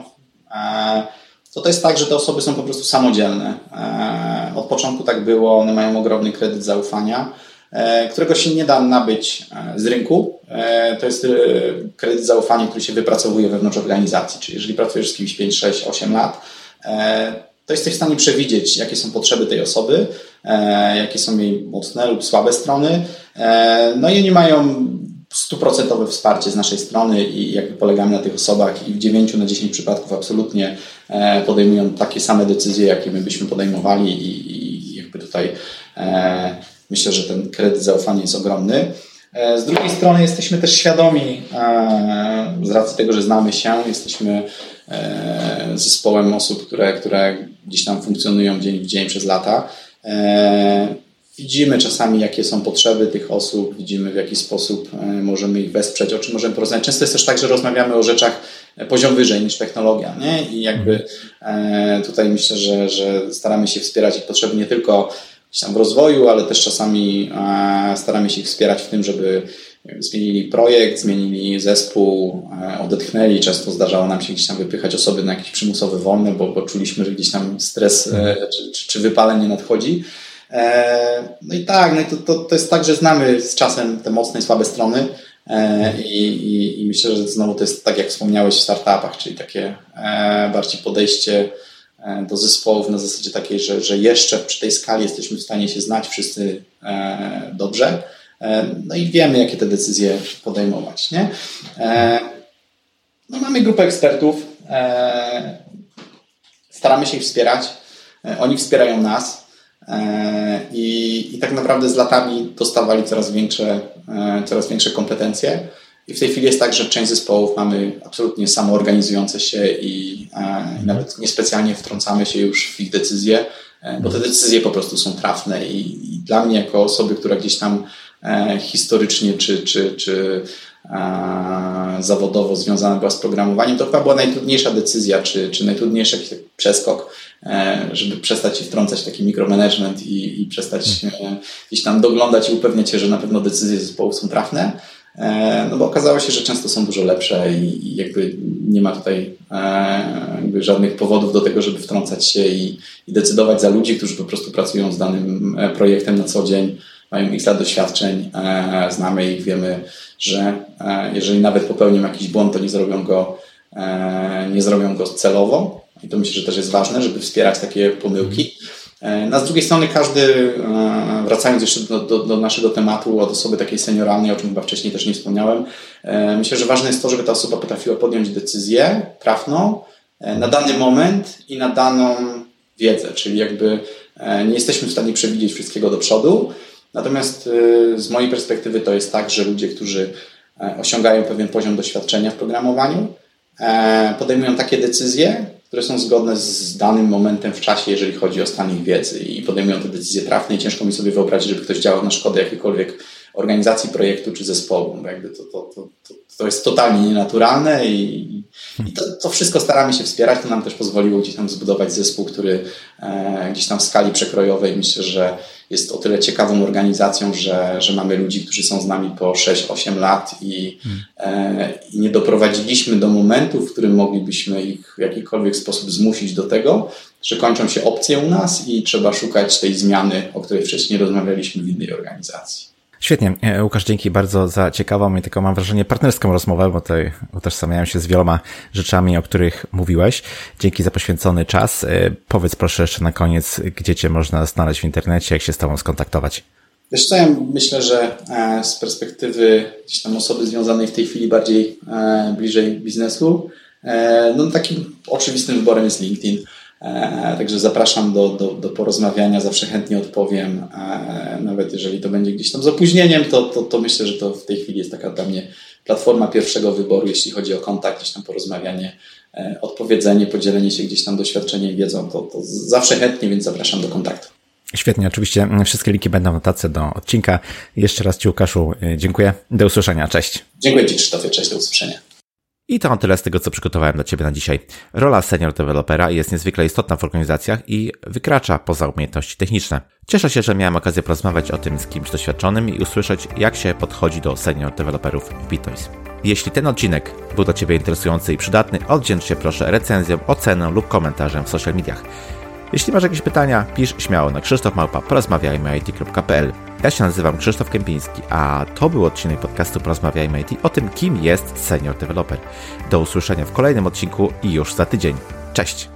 e, to to jest tak, że te osoby są po prostu samodzielne. E, od początku tak było, one mają ogromny kredyt zaufania. którego się nie da nabyć z rynku. To jest kredyt zaufania, który się wypracowuje wewnątrz organizacji. Czyli jeżeli pracujesz z kimś 5, 6, 8 lat, to jesteś w stanie przewidzieć, jakie są potrzeby tej osoby, jakie są jej mocne lub słabe strony. No i oni mają stuprocentowe wsparcie z naszej strony i jakby polegamy na tych osobach i w 9 na 10 przypadków absolutnie e, podejmują takie same decyzje, jakie my byśmy podejmowali i, i jakby tutaj e, myślę, że ten kredyt zaufania jest ogromny. E, z drugiej strony jesteśmy też świadomi, z racji tego, że znamy się, jesteśmy zespołem osób, które, które gdzieś tam funkcjonują dzień w dzień przez lata Widzimy czasami, jakie są potrzeby tych osób, widzimy w jaki sposób e, możemy ich wesprzeć, o czym możemy porozmawiać. Często jest też tak, że rozmawiamy o rzeczach e, poziom wyżej niż technologia, nie? I jakby e, tutaj myślę, że, że staramy się wspierać ich potrzeby nie tylko gdzieś tam w rozwoju, ale też czasami staramy się ich wspierać w tym, żeby zmienili projekt, zmienili zespół, odetchnęli. Często zdarzało nam się gdzieś tam wypychać osoby na jakieś przymusowe wolne, bo, bo czuliśmy, że gdzieś tam stres czy, czy, czy wypalenie nadchodzi. E, no i tak, no to, to, to jest tak, że znamy z czasem te mocne i słabe strony e, i, i, i myślę, że znowu to jest tak, jak wspomniałeś w startupach, czyli takie e, bardziej podejście do zespołów na zasadzie takiej, że, że jeszcze przy tej skali jesteśmy w stanie się znać wszyscy dobrze. No i wiemy, jakie te decyzje podejmować. Nie? No mamy grupę ekspertów, staramy się ich wspierać, oni wspierają nas. E, I, I tak naprawdę z latami dostawali coraz większe, e, coraz większe kompetencje. I w tej chwili jest tak, że część zespołów mamy absolutnie samoorganizujące się i, e, i nawet niespecjalnie wtrącamy się już w ich decyzje, bo te decyzje po prostu są trafne. I, i dla mnie, jako osoby, która gdzieś tam historycznie czy, czy, czy zawodowo związana była z programowaniem, to chyba była najtrudniejsza decyzja, czy, czy najtrudniejszy przeskok, e, żeby przestać się wtrącać w taki mikromanagement i, i przestać e, gdzieś tam doglądać i upewniać się, że na pewno decyzje zespołów są trafne. E, no bo okazało się, że często są dużo lepsze i, jakby nie ma tutaj żadnych powodów do tego, żeby wtrącać się i, i decydować za ludzi, którzy po prostu pracują z danym projektem na co dzień mają x lat doświadczeń, e, znamy ich, wiemy, że e, jeżeli nawet popełnią jakiś błąd, to nie zrobią go, e, nie zrobią go celowo. I to myślę, że też jest ważne, żeby wspierać takie pomyłki. No, a z drugiej strony każdy, wracając jeszcze do, do, do, naszego tematu od osoby takiej senioralnej, o czym chyba wcześniej też nie wspomniałem, myślę, że ważne jest to, żeby ta osoba potrafiła podjąć decyzję trafną na dany moment i na daną wiedzę, czyli jakby nie jesteśmy w stanie przewidzieć wszystkiego do przodu, Natomiast z mojej perspektywy to jest tak, że ludzie, którzy e, osiągają pewien poziom doświadczenia w programowaniu, e, podejmują takie decyzje, które są zgodne z danym momentem w czasie, jeżeli chodzi o stan ich wiedzy i podejmują te decyzje trafne i ciężko mi sobie wyobrazić, żeby ktoś działał na szkodę jakiejkolwiek organizacji projektu czy zespołu. Bo jakby to, to, to, to, jest totalnie nienaturalne i, i to, to, wszystko staramy się wspierać. To nam też pozwoliło gdzieś tam zbudować zespół, który e, gdzieś tam w skali przekrojowej myślę, że jest o tyle ciekawą organizacją, że, że mamy ludzi, którzy są z nami po 6-8 lat i, e, i nie doprowadziliśmy do momentu, w którym moglibyśmy ich w jakikolwiek sposób zmusić do tego, że kończą się opcje u nas i trzeba szukać tej zmiany, o której wcześniej rozmawialiśmy w innej organizacji. Świetnie. E, Łukasz, dzięki bardzo za ciekawą i taką mam wrażenie partnerską rozmowę, bo tutaj utożsamiałem się z wieloma rzeczami, o których mówiłeś. Dzięki za poświęcony czas. E, powiedz proszę jeszcze na koniec, gdzie Cię można znaleźć w internecie, jak się z Tobą skontaktować. Wiesz co, ja myślę, że e, z perspektywy gdzieś tam osoby związanej w tej chwili bardziej bliżej biznesu, no takim oczywistym wyborem jest LinkedIn. E, także zapraszam do, do, do porozmawiania, zawsze chętnie odpowiem. E, nawet jeżeli to będzie gdzieś tam z opóźnieniem, to, to, to myślę, że to w tej chwili jest taka dla mnie platforma pierwszego wyboru, jeśli chodzi o kontakt, gdzieś tam porozmawianie, e, odpowiedzenie, podzielenie się gdzieś tam doświadczeniem, wiedzą, to, to zawsze chętnie, więc zapraszam do kontaktu. Świetnie, oczywiście wszystkie linki będą w notatce do odcinka. Jeszcze raz Ci Łukaszu dziękuję. Do usłyszenia, cześć. Dziękuję Ci Krzysztofie, cześć, do usłyszenia. I to tyle z tego, co przygotowałem dla Ciebie na dzisiaj. Rola senior dewelopera jest niezwykle istotna w organizacjach i wykracza poza umiejętności techniczne. Cieszę się, że miałem okazję porozmawiać o tym z kimś doświadczonym i usłyszeć, jak się podchodzi do senior deweloperów w Bitnoise. Jeśli ten odcinek był dla Ciebie interesujący i przydatny, oddzięcz się proszę recenzją, oceną lub komentarzem w social mediach. Jeśli masz jakieś pytania, pisz śmiało na krzysztofmałpa porozmawiajmyit.pl. Ja się nazywam Krzysztof Kępiński, a to był odcinek podcastu Porozmawiajmy IT o tym, kim jest senior developer. Do usłyszenia w kolejnym odcinku i już za tydzień. Cześć!